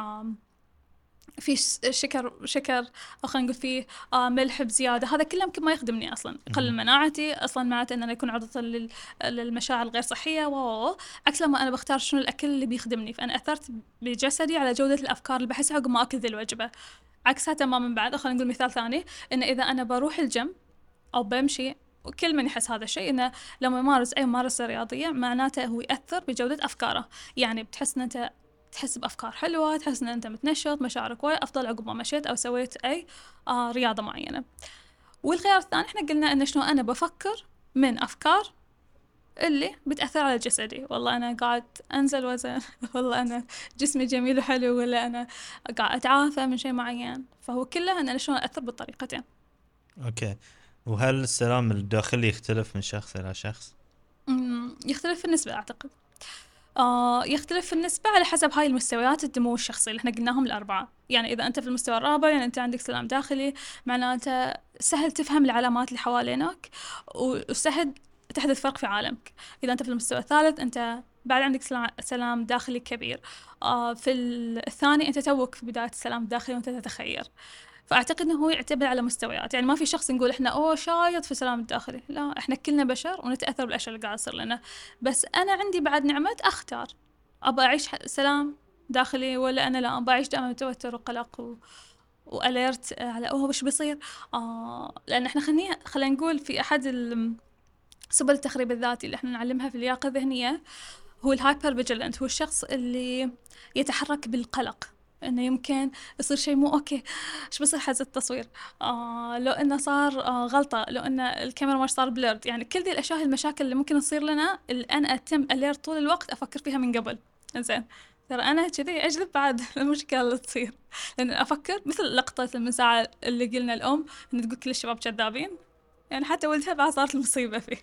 Speaker 1: في شكر شكر أو خلينا نقول فيه آه ملح بزيادة هذا كله يمكن ما يخدمني أصلا. يقلل مناعتي أصلا معناته إن أنا اكون عرضه لل- للمشاعر الغير صحية. و. عكس لما أنا بختار شنو الأكل اللي بيخدمني. فأنا أثرت بجسدي على جودة الأفكار اللي بحسها عقب ما أكل ذي الوجبة. عكسها تماما بعد خلينا نقول مثال ثاني إن إذا أنا بروح الجيم أو بمشي وكل من يحس هذا الشيء إنه لما يمارس أي ممارسة رياضية معناته هو يأثر بجودة أفكاره. يعني بتحس إن أنت تحس بأفكار حلوة تحس إن أنت متنشط مشاعرك وايد أفضل عقب ما مشيت أو سويت أي آه رياضة معينة. والخيار الثاني إحنا قلنا إن شنو أنا بفكر من أفكار اللي بتأثر على جسدي. والله أنا قاعد أنزل وزن والله أنا جسمي جميل وحلو ولا أنا قاعد أتعافى من شيء معين. فهو كله أنا شلون اثر بالطريقتين.
Speaker 2: أوكي. وهل السلام الداخلي يختلف من شخص إلى شخص؟
Speaker 1: يختلف النسبة أعتقد. آه يختلف في النسبة على حسب هاي المستويات الدمو الشخصي اللي إحنا قلناهم الأربعة. يعني إذا أنت في المستوى الرابع يعني أنت عندك سلام داخلي معناته سهل تفهم العلامات اللي حوالينك وسهل تحدث فرق في عالمك. إذا أنت في المستوى الثالث أنت بعد عندك سلام داخلي كبير. آه في الثاني أنت توك في بداية السلام الداخلي وأنت تتخير فأعتقد إنه هو يعتمد على مستويات. يعني ما في شخص نقول إحنا أوه شايط في السلام الداخلي لا إحنا كلنا بشر ونتأثر بالأشياء اللي قاعدة تصير لنا. بس أنا عندي بعد نعمة أختار. ابى أعيش سلام داخلي ولا أنا لا. ابى أعيش دائما توتر وقلق و... و alert على أوه وش بيصير؟ آه لأن إحنا خلينا خلينا نقول في أحد سبل التخريب الذاتي اللي إحنا نعلمها في اللياقة الذهنية هو ال hyper vigilant هو الشخص اللي يتحرك بالقلق. إنه يمكن يصير شيء مو okay. إيش بصير حق التصوير؟ آه لو إنه صار آه غلطة لو إنه الكاميرا ما صار بلرد يعني كل ذي الأشياء المشاكل اللي ممكن تصير لنا أنا أتم alert طول الوقت أفكر فيها من قبل. زين ترى أنا كذي اجذب بعد المشكلة اللي تصير. لأن أفكر مثل لقطة المساع اللي قلنا الأم إن تقول كل الشباب كذابين. يعني حتى ولدها بعد صارت المصيبة فيه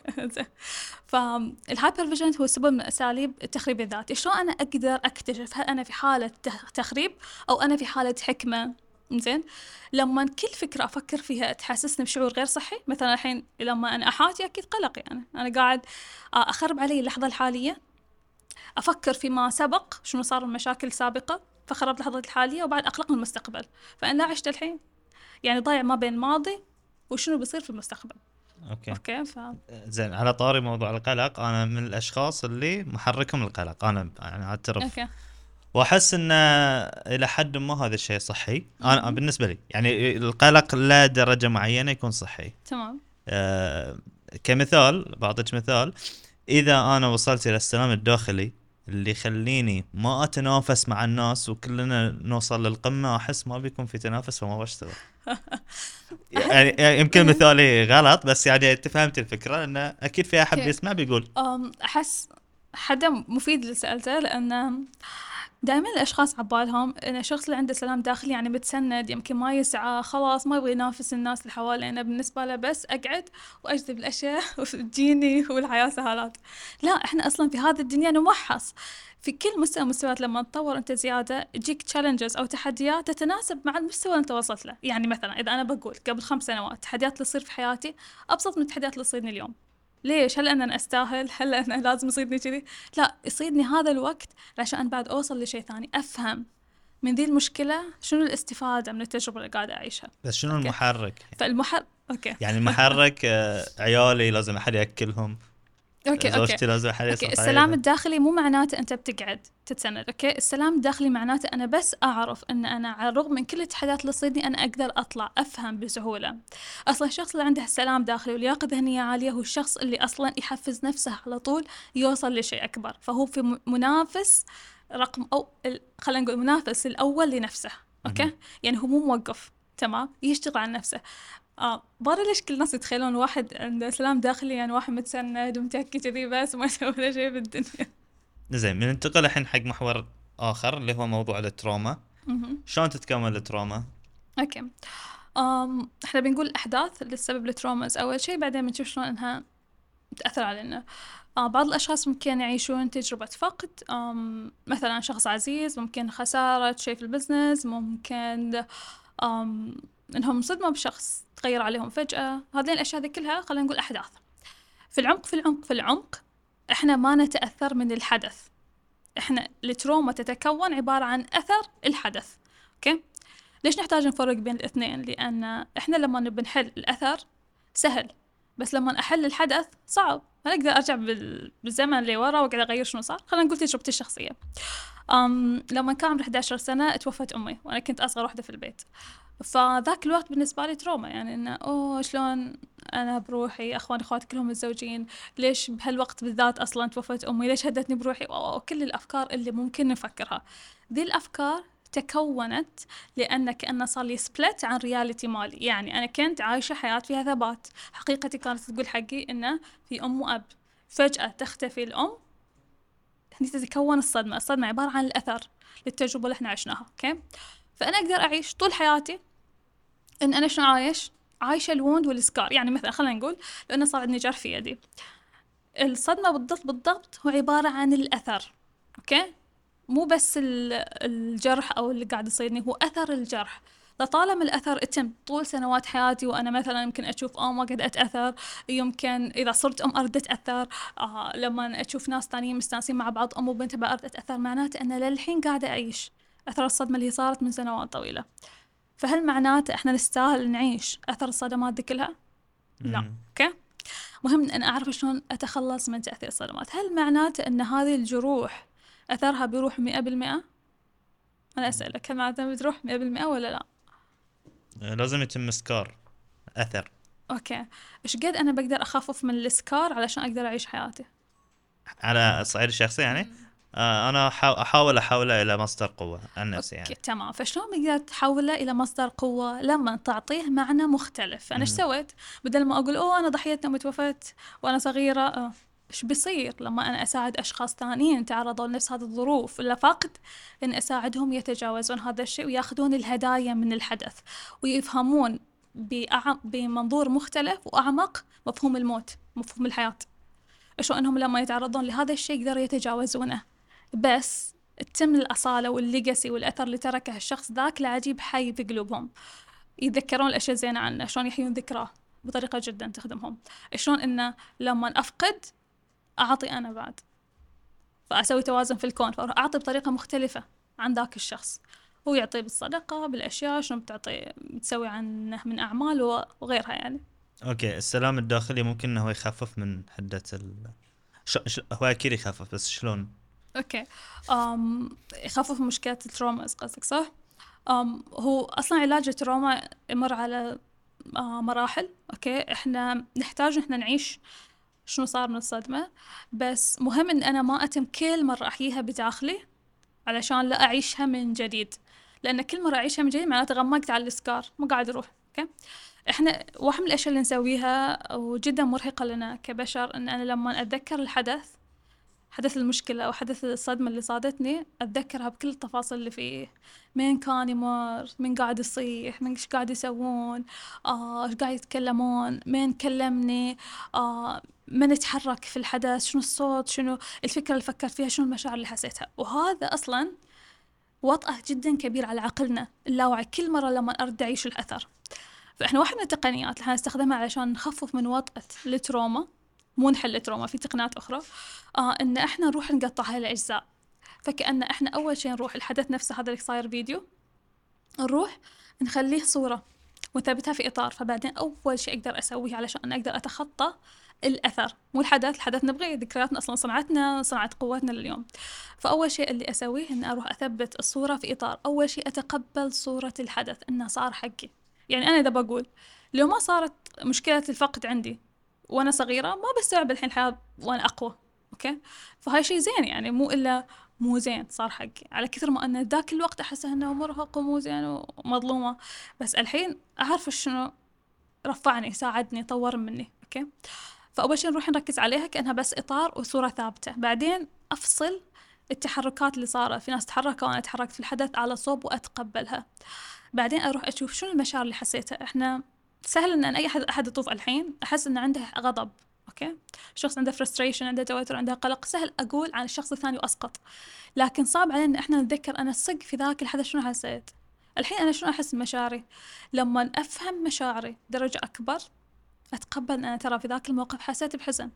Speaker 1: فال hyper vigilant هو سبب من أساليب التخريب الذاتي شلون أنا أقدر أكتشف هل أنا في حالة تخريب أو أنا في حالة حكمة؟ زين. لما كل فكرة أفكر فيها تحسسني بشعور غير صحي مثلا الحين لما أنا أحاتي أكيد قلق يعني أنا قاعد أخرب علي اللحظة الحالية. أفكر فيما سبق شنو صار المشاكل السابقة فخربت اللحظة الحالية وبعد أقلق من المستقبل. فأنا لا عشت الحين. يعني ضايع ما بين الماضي وشنو بيصير في المستقبل.
Speaker 2: okay.
Speaker 1: okay ف
Speaker 2: زين على طاري موضوع القلق أنا من الأشخاص اللي محركهم القلق. أنا يعني أعترف.
Speaker 1: okay.
Speaker 2: وأحس إن إلى حد ما هذا الشيء صحي. أنا بالنسبة لي يعني القلق لا درجة معينة يكون صحي.
Speaker 1: تمام.
Speaker 2: آه كمثال بعطيك مثال. إذا أنا وصلت إلى السلام الداخلي اللي يخليني ما أتنافس مع الناس وكلنا نوصل للقمة أحس ما بيكون في تنافس فما بشتغل. يعني, يعني يمكن مثالي غلط بس يعني انت فهمت الفكرة إنه أكيد في أحد بيسمع بيقول.
Speaker 1: أحس حدا مفيد اللي سألته لأنه دائما الأشخاص عبالهم. ان الشخص اللي عنده سلام داخلي يعني متسند يمكن ما يسعى خلاص ما يبغى ينافس الناس اللي حوالينا بالنسبة له بس أقعد وأجذب الأشياء وتجيني والحياة سهالات. لا إحنا أصلا في هذه الدنيا نمحص. في كل مستوى مستويات لما تطور أنت زيادة تجيك تشالنجز أو تحديات تتناسب مع المستوى اللي أنت وصلت له. يعني مثلا إذا أنا بقول قبل خمس سنوات التحديات اللي تصير في حياتي أبسط من التحديات اللي تصيرني اليوم. ليش؟ هل أنا أستاهل؟ هل أنا لازم يصيدني كذي؟ لا يصيدني هذا الوقت عشان بعد أوصل لشيء ثاني أفهم من ذي المشكلة شنو الاستفادة من التجربة اللي قاعدة أعيشها.
Speaker 2: بس شنو okay. المحرك؟
Speaker 1: فالمحرك okay.
Speaker 2: يعني المحرك آه، عيالي لازم أحد يأكلهم
Speaker 1: okay okay.
Speaker 2: لازم حد
Speaker 1: okay السلام الداخلي مو معناته أنت بتقعد تتسند okay؟ السلام الداخلي معناته أنا بس أعرف إن أنا على الرغم من كل التحديات اللي تصيدني أنا أقدر أطلع أفهم بسهولة. أصلا الشخص اللي عنده سلام داخلي ولياقه ذهنيه عالية هو الشخص اللي أصلا يحفز نفسه على طول يوصل لشيء أكبر فهو في منافس رقم أو خلينا نقول منافس الأول لنفسه okay؟ يعني هو مو موقف تمام؟ يشتغل على نفسه. آه برا ليش كل الناس يتخيلون واحد عنده سلام داخلي؟ يعني واحد متسند ومتكي كذي بس وما يسوي ولا شيء بالدنيا
Speaker 2: زين بننتقل الحين حق محور آخر اللي هو موضوع ال trauma. شلون تتكون ال
Speaker 1: trauma؟ okay. أم إحنا بنقول الاحداث اللي تسبب ال traumas أول شيء بعدين بنشوف شلون إنها تأثر علينا. آه بعض الأشخاص ممكن يعيشون تجربة فقد. آم مثلا شخص عزيز ممكن خسارة شيء في ال business ممكن آم إنهم صدموا بشخص تغير عليهم فجأة. هذين الأشياء هذه كلها خلينا نقول أحداث. في العمق في العمق في العمق إحنا ما نتأثر من الحدث. إحنا ال trauma تتكون عبارة عن أثر الحدث. okay؟ ليش نحتاج نفرق بين الاثنين؟ لأن إحنا لما بنحل الأثر سهل بس لما أحل الحدث صعب. ما أقدر أرجع بالزمن لورا وأقعد أغير شنو صار. خلينا نقول تجربتي الشخصية. أم لما كان عمري 11 سنة توفت أمي وأنا كنت أصغر واحدة في البيت. فذاك الوقت بالنسبة لي تروما يعني إنه أوه شلون أنا بروحي؟ أخواني أخواتي كلهم متزوجين ليش بهالوقت بالذات أصلا توفت أمي؟ ليش هدتني بروحي؟ وكل الأفكار اللي ممكن نفكرها. ذي الأفكار تكونت لأن كأنه صار لي split عن reality مالي. يعني أنا كنت عايشة حياة فيها ثبات. حقيقتي كانت تقول حقي إنه في أم وأب. فجأة تختفي الأم. هني تتكون الصدمة. الصدمة عبارة عن الأثر للتجربة اللي إحنا عشناها okay؟ فأنا أقدر أعيش طول حياتي إن أنا شنو عايش؟ عايشة ال wound وال scar يعني مثلا خلينا نقول لأنه صار عندي جرح في يدي. الصدمة بالضبط بالضبط هو عبارة عن الأثر okay؟ مو بس الجرح أو اللي قاعد يصيرني هو أثر الجرح. لطالما الأثر أتم طول سنوات حياتي وأنا مثلا يمكن أشوف أم وقد أتأثر يمكن إذا صرت أم أرد أتأثر آه لما أشوف ناس تانيين مستانسين مع بعض أم وبنت أرد أتأثر معناته أن للحين قاعدة أعيش. أثر الصدمة اللي صارت من سنوات طويلة فهل معناته إحنا نستاهل نعيش أثر الصدمات دي كلها؟ لا okay مهم أن أعرف شلون أتخلص من تأثير الصدمات هل معناته أن هذه الجروح أثرها بيروح مئة بالمئة؟ أنا أسألك هل معناته بتروح مئة بالمئة ولا لا؟
Speaker 2: لازم يتم scar أثر
Speaker 1: okay إيش قد أنا بقدر أخفف من ال scar علشان أقدر أعيش حياتي؟
Speaker 2: على الصعيد الشخصي يعني؟ آه، أنا أحاول احوله إلى مصدر قوة عن نفسي يعني.
Speaker 1: تمام. فشلون بقدر تحوله إلى مصدر قوة لما تعطيه معنى مختلف؟ أنا إيش سويت؟ بدل ما أقول أوه أنا ضحيتنا متوفت وأنا صغيرة. آه. إيش بيصير لما أنا أساعد أشخاص ثانيين تعرضوا لنفس هذه الظروف؟ ولا فاقد إن أساعدهم يتجاوزون هذا الشيء ويأخذون الهدايا من الحدث ويفهمون بمنظور مختلف وأعمق مفهوم الموت مفهوم الحياة. شو إنهم لما يتعرضون لهذا الشيء يقدروا يتجاوزونه. بس تتم الأصالة والليجاسي والأثر اللي تركه الشخص ذاك العجيب حي في قلوبهم يتذكرون الأشياء زينة عنه شلون يحيون ذكراه بطريقة جدا تخدمهم. شلون إنه لما أفقد أعطي أنا بعد. فأسوي توازن في الكون فأعطي بطريقة مختلفة عن ذاك الشخص. هو يعطي بالصدقة بالأشياء شنو بتعطي بتسوي عنه من أعمال وغيرها يعني.
Speaker 2: okay السلام الداخلي ممكن إنه يخفف من حدة ال ش... ش... هو أكيد يخفف بس شلون؟
Speaker 1: okay. أم يخفف مشكلة ال trauma قصدك صح؟ أم هو أصلا علاج ال trauma يمر على آه مراحل okay؟ إحنا نحتاج إحنا نعيش شنو صار من الصدمة بس مهم إن أنا ما أتم كل مرة أحييها بداخلي علشان لا أعيشها من جديد. لأن كل مرة أعيشها من جديد معناته غمقت على ال scar ما قاعد أروح okay؟ إحنا واحد من الأشياء اللي نسويها وجدا مرهقة لنا كبشر إن أنا لما أتذكر الحدث حدث المشكلة أو حدث الصدمة اللي صادتني أتذكرها بكل التفاصيل اللي فيه. مين كان يمر؟ مين قاعد يصيح؟ مين إيش قاعد يسوون؟ آه إيش قاعد يتكلمون؟ مين كلمني؟ آه من يتحرك في الحدث؟ شنو الصوت؟ شنو الفكرة اللي فكرت فيها؟ شنو المشاعر اللي حسيتها؟ وهذا أصلا وطأة جدا كبير على عقلنا اللاوعي كل مرة لما أرد أعيش الأثر. فإحنا واحدة من التقنيات اللي نستخدمها علشان نخفف من وطأة التروما مو نحل التروما في تقنيات أخرى. آه إن إحنا نروح نقطعها لأجزاء فكأن إحنا أول شيء نروح الحدث نفسه هذا اللي صاير فيديو. نروح نخليه صورة ونثبتها في إطار فبعدين أول شيء أقدر أسويه علشان أقدر أتخطى الأثر. مو الحدث الحدث نبغي ذكرياتنا أصلا صنعتنا صنعت قوتنا لليوم. فأول شيء اللي أسويه إني أروح أثبت الصورة في إطار. أول شيء أتقبل صورة الحدث إنه صار حقي. يعني أنا إذا بقول لو ما صارت مشكلة الفقد عندي وأنا صغيرة ما بستوعب الحين الحياة وأنا أقوى okay؟ فهاي شيء زين يعني مو إلا مو زين صار حقي. على كثر ما انه ذاك الوقت أحس أنه مرهق ومو زين ومظلومة بس الحين أعرف شنو رفعني ساعدني طور مني okay؟ فأول شيء نروح نركز عليها كأنها بس إطار وصورة ثابتة. بعدين أفصل التحركات اللي صارت. في ناس تحركوا وأنا تحركت في الحدث على صوب وأتقبلها. بعدين أروح أشوف شنو المشاعر اللي حسيتها. إحنا سهل إن أي احد أحد يطوف الحين. أحس ان عنده غضب أوكي؟ شخص عنده frustration عنده توتر عنده قلق. سهل أقول عن الشخص الثاني وأسقط. لكن صعب علينا إن إحنا نتذكر أنا صدق في ذاك الحدث شنو حسيت الحين أنا شنو أحس بمشاعري؟ لما أفهم مشاعري درجة أكبر أتقبل إن أنا ترى في ذاك الموقف حسيت بحزن.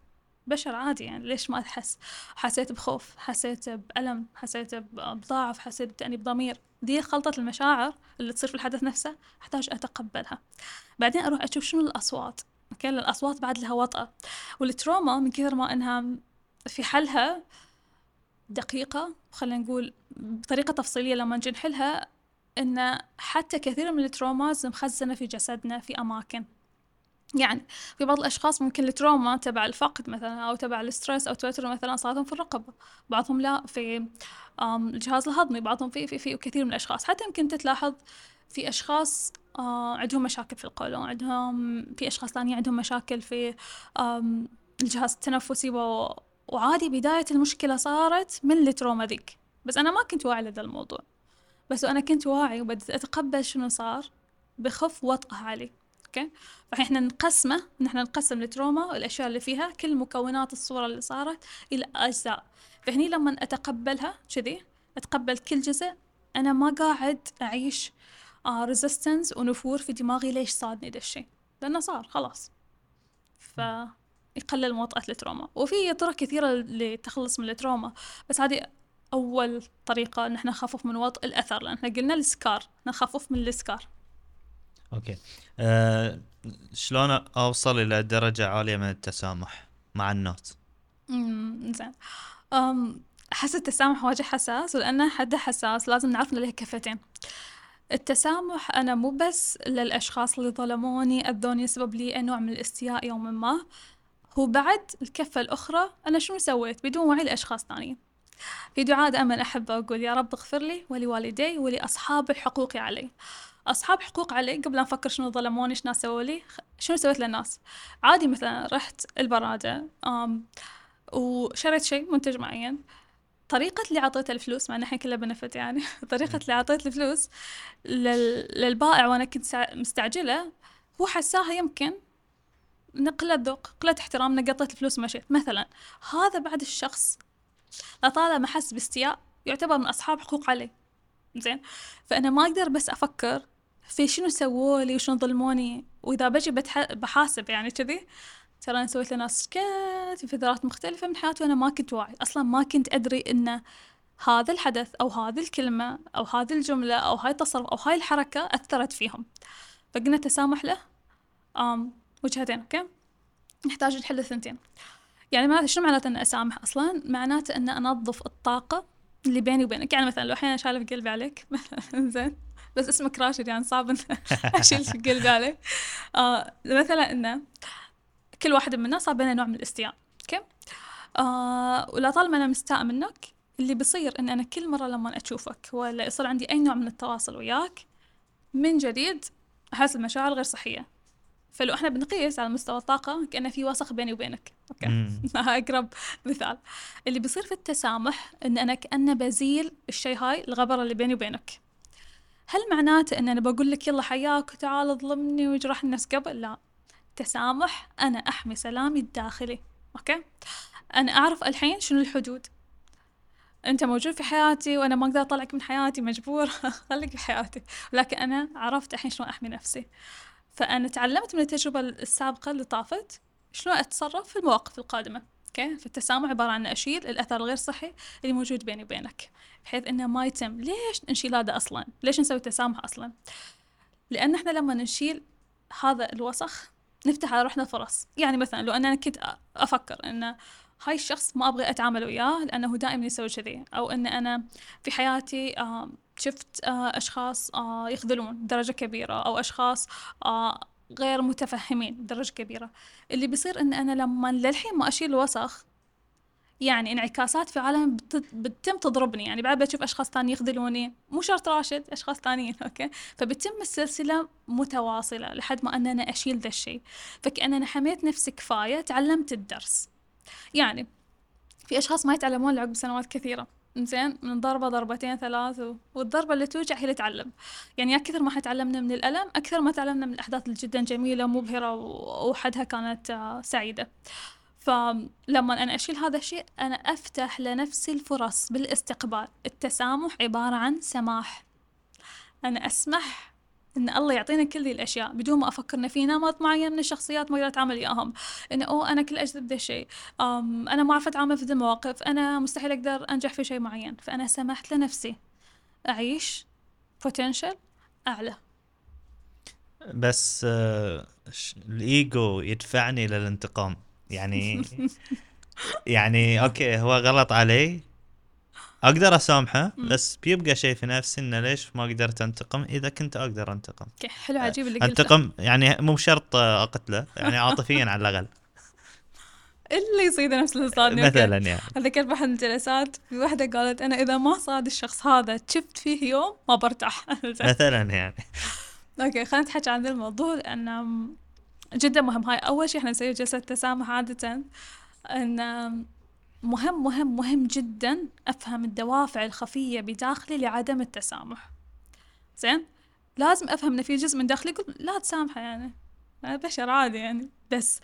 Speaker 1: بشر عادي يعني ليش ما أحس؟ حسيت بخوف حسيت بألم حسيت بضعف حسيت بتأنيب ضمير دي خلطة المشاعر اللي تصير في الحدث نفسه أحتاج أتقبلها. بعدين أروح أشوف شنو الأصوات okay؟ الأصوات بعد لها وطأة. وال trauma من كثر ما إنها في حلها دقيقة خلينا نقول بطريقة تفصيلية لما نجي نحلها إن حتى كثير من ال traumas مخزنة في جسدنا في أماكن. يعني في بعض الأشخاص ممكن ال trauma تبع الفقد مثلا أو تبع ال stress أو توتر مثلا صارتهم في الرقبة. بعضهم لا في الجهاز الهضمي بعضهم في في في كثير من الأشخاص. حتى يمكن تتلاحظ في أشخاص آه عندهم مشاكل في القولون عندهم في أشخاص ثانيين عندهم مشاكل في الجهاز التنفسي. وعادي بداية المشكلة صارت من ال trauma ذيك. بس أنا ما كنت واعي لهذا الموضوع. بس وأنا كنت واعي وبدأت أتقبل شنو صار بخف وطأة علي okay؟ فاحنا نقسمه نحن نقسم ال trauma والأشياء اللي فيها كل مكونات الصورة اللي صارت إلى أجزاء. فهني لما أتقبلها كذي أتقبل كل جزء أنا ما قاعد أعيش آه resistance ونفور في دماغي ليش صار لي ذا الشيء. لأنه صار خلاص. فيقلل من وطأة ال trauma. وفي طرق كثيرة للتخلص من ال trauma. بس هذه أول طريقة إن إحنا نخفف من وطء الأثر لأن إحنا قلنا ال scar. نخفف من ال
Speaker 2: scar. okay. أه شلون أوصل إلى درجة عالية من التسامح مع الناس؟
Speaker 1: امم زين. أحس التسامح واجد حساس ولأنه حده حساس لازم نعرف له كفتين. التسامح أنا مو بس للأشخاص اللي ظلموني أذوني سبب لي نوع من الاستياء يوما ما. هو بعد الكفة الأخرى أنا شنو سويت؟ بدون وعي لأشخاص ثانيين. في دعاء دائما أحب أقول يا رب اغفر لي ولوالدي ولأصحاب الحقوق علي. أصحاب حقوق علي قبل لا أفكر شنو ظلموني شنو سووا لي شنو سويت للناس؟ عادي مثلا رحت البرادة وشريت شيء منتج معين. طريقة اللي عطيته الفلوس مع إن إحنا كلها بنفت يعني طريقة اللي عطيت الفلوس لل... للبائع وأنا كنت. مستعجلة هو حساها يمكن نقلة ذوق قلة احترام نقطت الفلوس ومشيت مثلا هذا بعد الشخص لطالما حس باستياء يعتبر من أصحاب حقوق عليه زين. فأنا ما أقدر بس أفكر في شنو سووا لي وشنو ظلموني وإذا بجي بتح... بحاسب يعني كذي. ترى أنا سويت لناس سكت في فترات مختلفة من حياتي وأنا ما كنت واعي. أصلا ما كنت أدري إن هذا الحدث أو هذه الكلمة أو هذه الجملة أو هاي التصرف أو هاي الحركة أثرت فيهم. فقلنا تسامح له أم وجهتين okay؟ نحتاج نحل الثنتين. يعني معناته شنو معناته أن أسامح أصلا؟ معناته أن أنظف الطاقة اللي بيني وبينك. يعني مثلا لو أحيانا شايلة في قلبي عليك زين. بس اسمك راشد يعني صعب أشيل في قلبي عليك. آه مثلا إنه كل واحد منا صار بيننا نوع من الاستياء أوكي؟ آه ولا طالما أنا مستاء منك اللي بيصير إن أنا كل مرة لما أشوفك ولا يصير عندي أي نوع من التواصل وياك من جديد أحس بمشاعر غير صحية. فلو إحنا بنقيس على مستوى الطاقة كأنه في وسخ بيني وبينك. okay. أقرب مثال. اللي بيصير في التسامح إن أنا كأنه بزيل الشيء هاي الغبرة اللي بيني وبينك. هل معناته إن أنا بقول لك يلا حياك وتعال ظلمني وجرح الناس قبل؟ لا. التسامح أنا أحمي سلامي الداخلي. okay. أنا أعرف الحين شنو الحدود. أنت موجود في حياتي وأنا ما أقدر أطلعك من حياتي مجبور. خليك في حياتي. لكن أنا عرفت الحين شلون أحمي نفسي. فأنا تعلمت من التجربة السابقة اللي طافت شلون أتصرف في المواقف القادمة أوكي؟ فالتسامح عبارة عن أشيل الأثر الغير صحي اللي موجود بيني وبينك بحيث إنه ما يتم. ليش نشيل هذا أصلا؟ ليش نسوي تسامح أصلا؟ لأن إحنا لما نشيل هذا الوسخ نفتح على روحنا فرص. يعني مثلا لو أنا كنت أفكر أن هاي الشخص ما أبغي أتعامل وياه لأنه دائما يسوي كذي أو أن أنا في حياتي شفت أشخاص يخذلون بدرجة كبيرة أو أشخاص غير متفهمين بدرجة كبيرة. اللي بيصير أن أنا لما للحين ما أشيل الوسخ يعني انعكاسات في عالم بتتم تضربني. يعني بعد بشوف أشخاص ثانيين يخذلوني. مو شرط راشد أشخاص ثانيين okay؟ فبتم السلسلة متواصلة لحد ما إن أنا أشيل ذا الشيء. فكأن أنا حميت نفسي كفاية تعلمت الدرس. يعني في أشخاص ما يتعلمون لعقب سنوات كثيرة. زين من ضربة ضربتين ثلاث والضربة اللي توجع هي اللي تعلم. يعني يا كثر ما حتعلمنا من الألم أكثر ما تعلمنا من الأحداث اللي جدا جميلة مبهرة وحدها كانت آه، سعيدة. فلما أنا أشيل هذا الشيء أنا أفتح لنفسي الفرص بالاستقبال. التسامح عبارة عن سماح. أنا أسمح إن الله يعطينا كل ذي الأشياء بدون ما أفكر إن في نمط معين من الشخصيات ما أقدر اتعامل وياهم انه أوه أنا كل أجذب ذا الشيء. أنا ما أعرف أتعامل في ذي المواقف. أنا مستحيل أقدر أنجح في شيء معين. فأنا سمحت لنفسي أعيش ب potential أعلى.
Speaker 2: بس آه الإيجو يدفعني للانتقام. يعني يعني okay هو غلط علي. أقدر أسامحه بس بيبقى شيء في نفسي إنه ليش ما قدرت أنتقم؟ إذا كنت أقدر أنتقم.
Speaker 1: حلو عجيب اللي
Speaker 2: قلته. أنتقم يعني مو بشرط أقتله يعني عاطفيا على الأقل.
Speaker 1: اللي يصيد نفس اللي صادني
Speaker 2: مثلا يعني.
Speaker 1: اتذكر بأحد الجلسات في واحدة قالت أنا إذا ما صاد الشخص هذا شفت فيه يوم ما برتاح.
Speaker 2: مثلا يعني.
Speaker 1: أوكي خلينا نتحكي عن الموضوع لأن جدا مهم. هاي أول شيء إحنا نسوي جلسة تسامح عادة أن مهم مهم مهم جدا أفهم الدوافع الخفية بداخلي لعدم التسامح. زين؟ لازم أفهم إن في جزء من داخلي يقول لا تسامحه يعني. أنا بشر عادي يعني. بس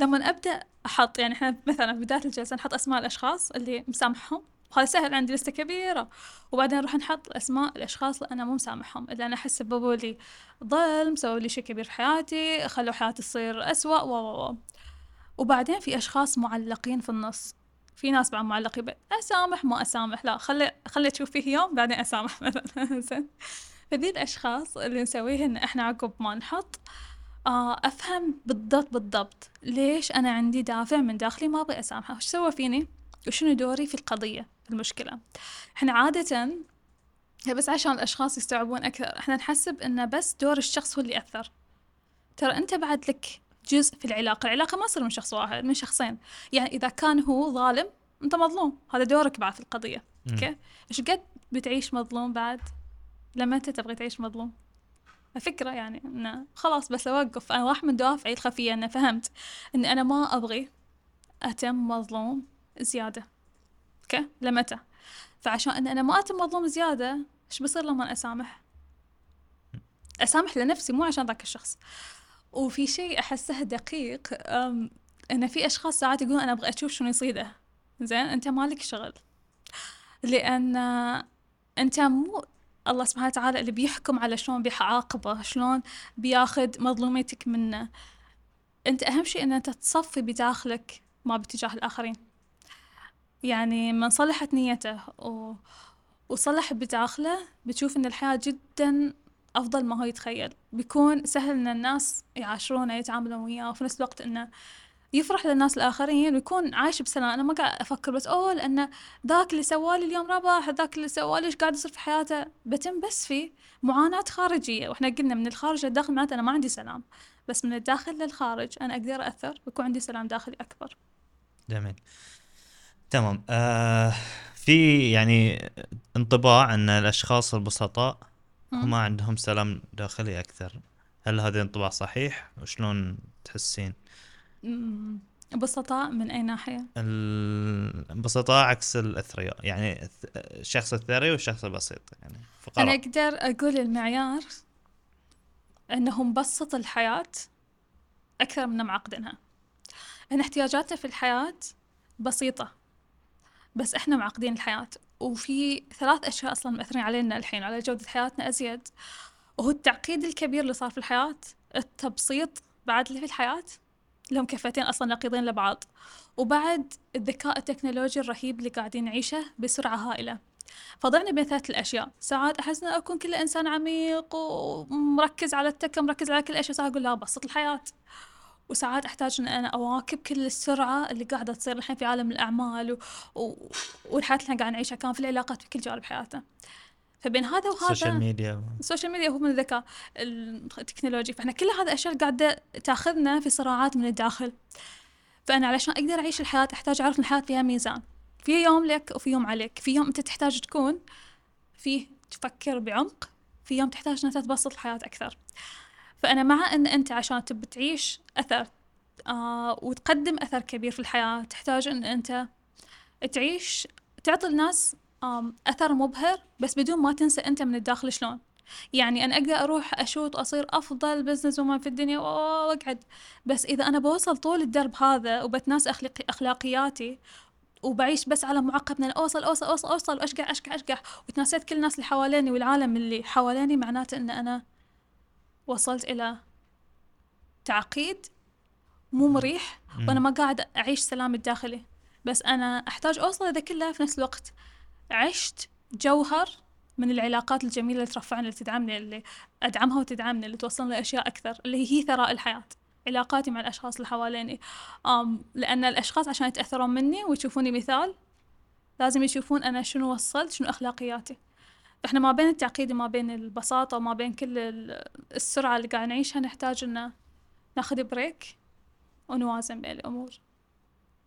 Speaker 1: لما أبدأ أحط يعني إحنا مثلا في بداية الجلسة نحط أسماء الأشخاص اللي مسامحهم. وهذا سهل عندي لستة كبيرة. وبعدين نروح نحط أسماء الأشخاص اللي أنا مو مسامحهم اللي أنا أحس سببوا لي ظلم سووا لي شيء كبير في حياتي خلوا حياتي تصير أسوأ و. وبعدين في أشخاص معلقين في النص. في ناس بعد معلقين أسامح ما أسامح لا خلي خلي تشوف فيه يوم بعدين أسامح مثلا. زين. فذي الأشخاص اللي نسويه إن إحنا عقب ما نحط. آه أفهم بالضبط بالضبط ليش أنا عندي دافع من داخلي ما أبغي أسامحه. وش سوى فيني؟ وشنو دوري في القضية في المشكلة؟ إحنا عادة بس عشان الأشخاص يستوعبون أكثر إحنا نحسب إنه بس دور الشخص هو اللي أثر ترى أنت بعد لك جزء في العلاقة العلاقة ما تصير من شخص واحد من شخصين. يعني إذا كان هو ظالم أنت مظلوم. هذا دورك بعد في القضية. okay؟ إيش قد بتعيش مظلوم بعد؟ لما أنت تبغي تعيش مظلوم؟ الفكرة يعني إنه خلاص بس أوقف. أنا واحد من دوافعي الخفية إنه فهمت إن أنا ما أبغي أتم مظلوم زيادة. okay؟ لمتى؟ فعشان إن أنا ما أتم مظلوم زيادة إيش بصير لما أسامح؟ أسامح لنفسي مو عشان ذاك الشخص. وفي شيء أحسه دقيق أم، إن في أشخاص ساعات يقولون أنا أبغى أشوف شنو يصيده زين؟ أنت مالك شغل. لأن أنت مو الله سبحانه وتعالى اللي بيحكم على شلون بيعاقبه شلون بياخذ مظلوميتك منه. أنت أهم شيء إن أنت تصفي بداخلك ما باتجاه الآخرين. يعني من صلحت نيته و... وصلح بداخله بتشوف إن الحياة جدا أفضل ما هو يتخيل. بيكون سهل إن الناس يعاشرونه يتعاملون وياه وفي نفس الوقت إنه يفرح للناس الآخرين ويكون عايش بسلام. أنا ما قاعد أفكر بس أوه لأن ذاك اللي سوالي اليوم ربح ذاك اللي سوالي إيش قاعد يصير في حياته. بتم بس في معاناة خارجية. وإحنا قلنا من الخارج للداخل معناته أنا ما عندي سلام. بس من الداخل للخارج أنا أقدر أثر ويكون عندي سلام داخلي أكبر.
Speaker 2: جميل. تمام. آه في يعني انطباع أن الأشخاص البسطاء هم عندهم سلام داخلي أكثر. هل هذا الانطباع صحيح؟ وشلون تحسين.
Speaker 1: بسطاء من أي ناحية؟
Speaker 2: البسطاء عكس الأثرياء. يعني الشخص الثري والشخص البسيط. يعني
Speaker 1: أنا
Speaker 2: فقراء
Speaker 1: أقدر أقول المعيار أنه مبسط الحياة أكثر من معقدنها إن احتياجاتنا في الحياة بسيطة بس إحنا معقدين الحياة. وفي ثلاث أشياء أصلا مأثرين علينا الحين على جودة حياتنا أزيد. وهو التعقيد الكبير اللي صار في الحياة التبسيط بعد اللي في الحياة لهم كفتين أصلا نقيضين لبعض. وبعد الذكاء التكنولوجي الرهيب اللي قاعدين نعيشه بسرعة هائلة. فضعنا بين ثلاث الأشياء. ساعات أحس أن أكون كل إنسان عميق ومركز على التكة مركز على كل الأشياء ساعات أقول لا بسط الحياة. وساعات أحتاج أن أنا أواكب كل السرعة اللي قاعدة تصير الحين في عالم الأعمال و... و... والحياة اللي إحنا قاعد نعيشها كان في العلاقات في كل جانب حياتنا. فبين هذا وهذا
Speaker 2: ال social
Speaker 1: media ال social media هو من الذكاء التكنولوجي. فإحنا كل هذه الأشياء قاعدة تأخذنا في صراعات من الداخل. فأنا علشان أقدر أعيش الحياة أحتاج أعرف إن الحياة فيها ميزان. في يوم لك وفي يوم عليك. في يوم أنت تحتاج تكون فيه تفكر بعمق في يوم تحتاج إنك تبسط الحياة أكثر. فأنا مع أن أنت عشان تبي تعيش أثر آه وتقدم أثر كبير في الحياة تحتاج أن أنت تعيش تعطي الناس آم، أثر مبهر بس بدون ما تنسى أنت من الداخل شلون. يعني أنا أقدر أروح أشوت وأصير أفضل بزنس وومن في الدنيا وأقعد. بس إذا أنا بوصل طول الدرب هذا وبتناسى أخلاقي أخلاقياتي وبعيش بس على معقد من أوصل أوصل أوصل أوصل وأشقع أشقع أشقع وتناسيت كل الناس اللي حواليني والعالم اللي حواليني معناته أن أنا وصلت إلى تعقيد مو مريح وأنا ما قاعد أعيش سلام الداخلي بس أنا أحتاج أوصل لذا كله في نفس الوقت. عشت جوهر من العلاقات الجميلة اللي ترفعني اللي تدعمني اللي أدعمها وتدعمني اللي توصلني لأشياء أكثر اللي هي ثراء الحياة. علاقاتي مع الأشخاص اللي حواليني. أم لأن الأشخاص عشان يتأثرون مني ويشوفوني مثال لازم يشوفون أنا شنو وصلت شنو أخلاقياتي. فإحنا ما بين التعقيد وما بين البساطة وما بين كل ال- السرعة اللي قاعد نعيشها نحتاج إن ناخذ break ونوازن بين الأمور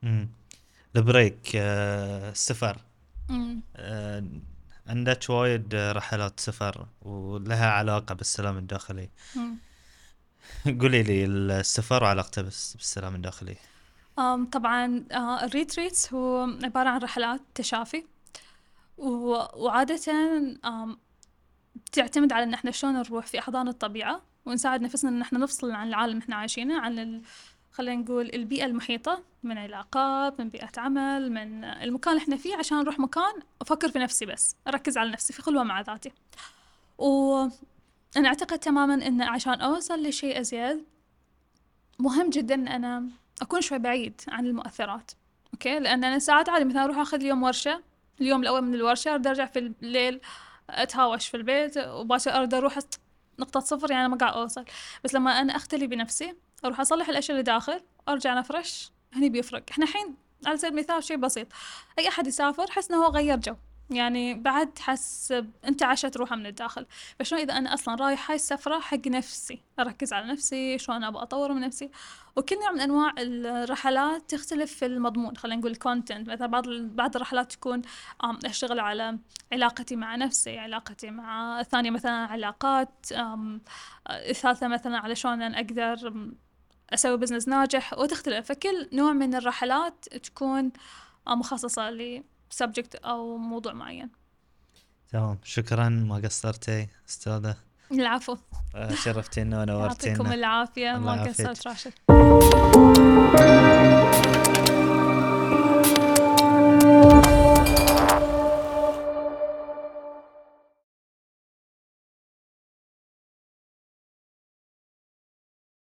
Speaker 2: مم. ال break آه، السفر
Speaker 1: أمم.
Speaker 2: آه، عندك وايد آه، رحلات سفر ولها علاقة بالسلام الداخلي. قولي لي السفر وعلاقته بس- بالسلام الداخلي
Speaker 1: طبعا آه، الريتريتس هو عبارة عن رحلات تشافي وعادة تعتمد على إن إحنا شلون نروح في أحضان الطبيعة ونساعد نفسنا إن إحنا نفصل عن العالم إحنا عايشينه عن ال... خلينا نقول البيئة المحيطة من علاقات من بيئة عمل من المكان اللي إحنا فيه عشان نروح مكان أفكر في نفسي بس أركز على نفسي في خلوة مع ذاتي. وأنا أعتقد تماما إن عشان أوصل لشيء أزيد مهم جدا إن أنا أكون شوي بعيد عن المؤثرات okay؟ لأن أنا ساعات عادي مثلا أروح آخذ اليوم ورشة اليوم الأول من الورشة ارد أرجع في الليل أتهاوش في البيت وباكر أرد أروح نقطة صفر يعني ما قاعد أوصل. بس لما أنا أختلي بنفسي أروح أصلح الأشياء اللي داخل أرجع نفرش هني بيفرق. إحنا الحين على سبيل المثال شيء بسيط. أي أحد يسافر حس إنه هو غير جو. يعني بعد حس انت عشت روحه من الداخل. فشلون إذا أنا أصلا رايح هاي السفرة حق نفسي؟ أركز على نفسي شلون أبغى أطور من نفسي؟ وكل نوع من أنواع الرحلات تختلف في المضمون. خلينا نقول ال content مثلا بعض بعض الرحلات تكون أشتغل على علاقتي مع نفسي علاقتي مع نفسي الثانية مثلا علاقات الثالثه مثلا على شلون أنا أقدر أسوي business ناجح. وتختلف. فكل نوع من الرحلات تكون آه، لسبجكت أو موضوع معين.
Speaker 2: تمام. شكرا. ما قصرتي أستاذة.
Speaker 1: العفو.
Speaker 2: آه، شرفتينا
Speaker 1: يعطيكم
Speaker 2: ونورتينا
Speaker 1: العافية.
Speaker 2: الله
Speaker 1: ما. قصرت راشد.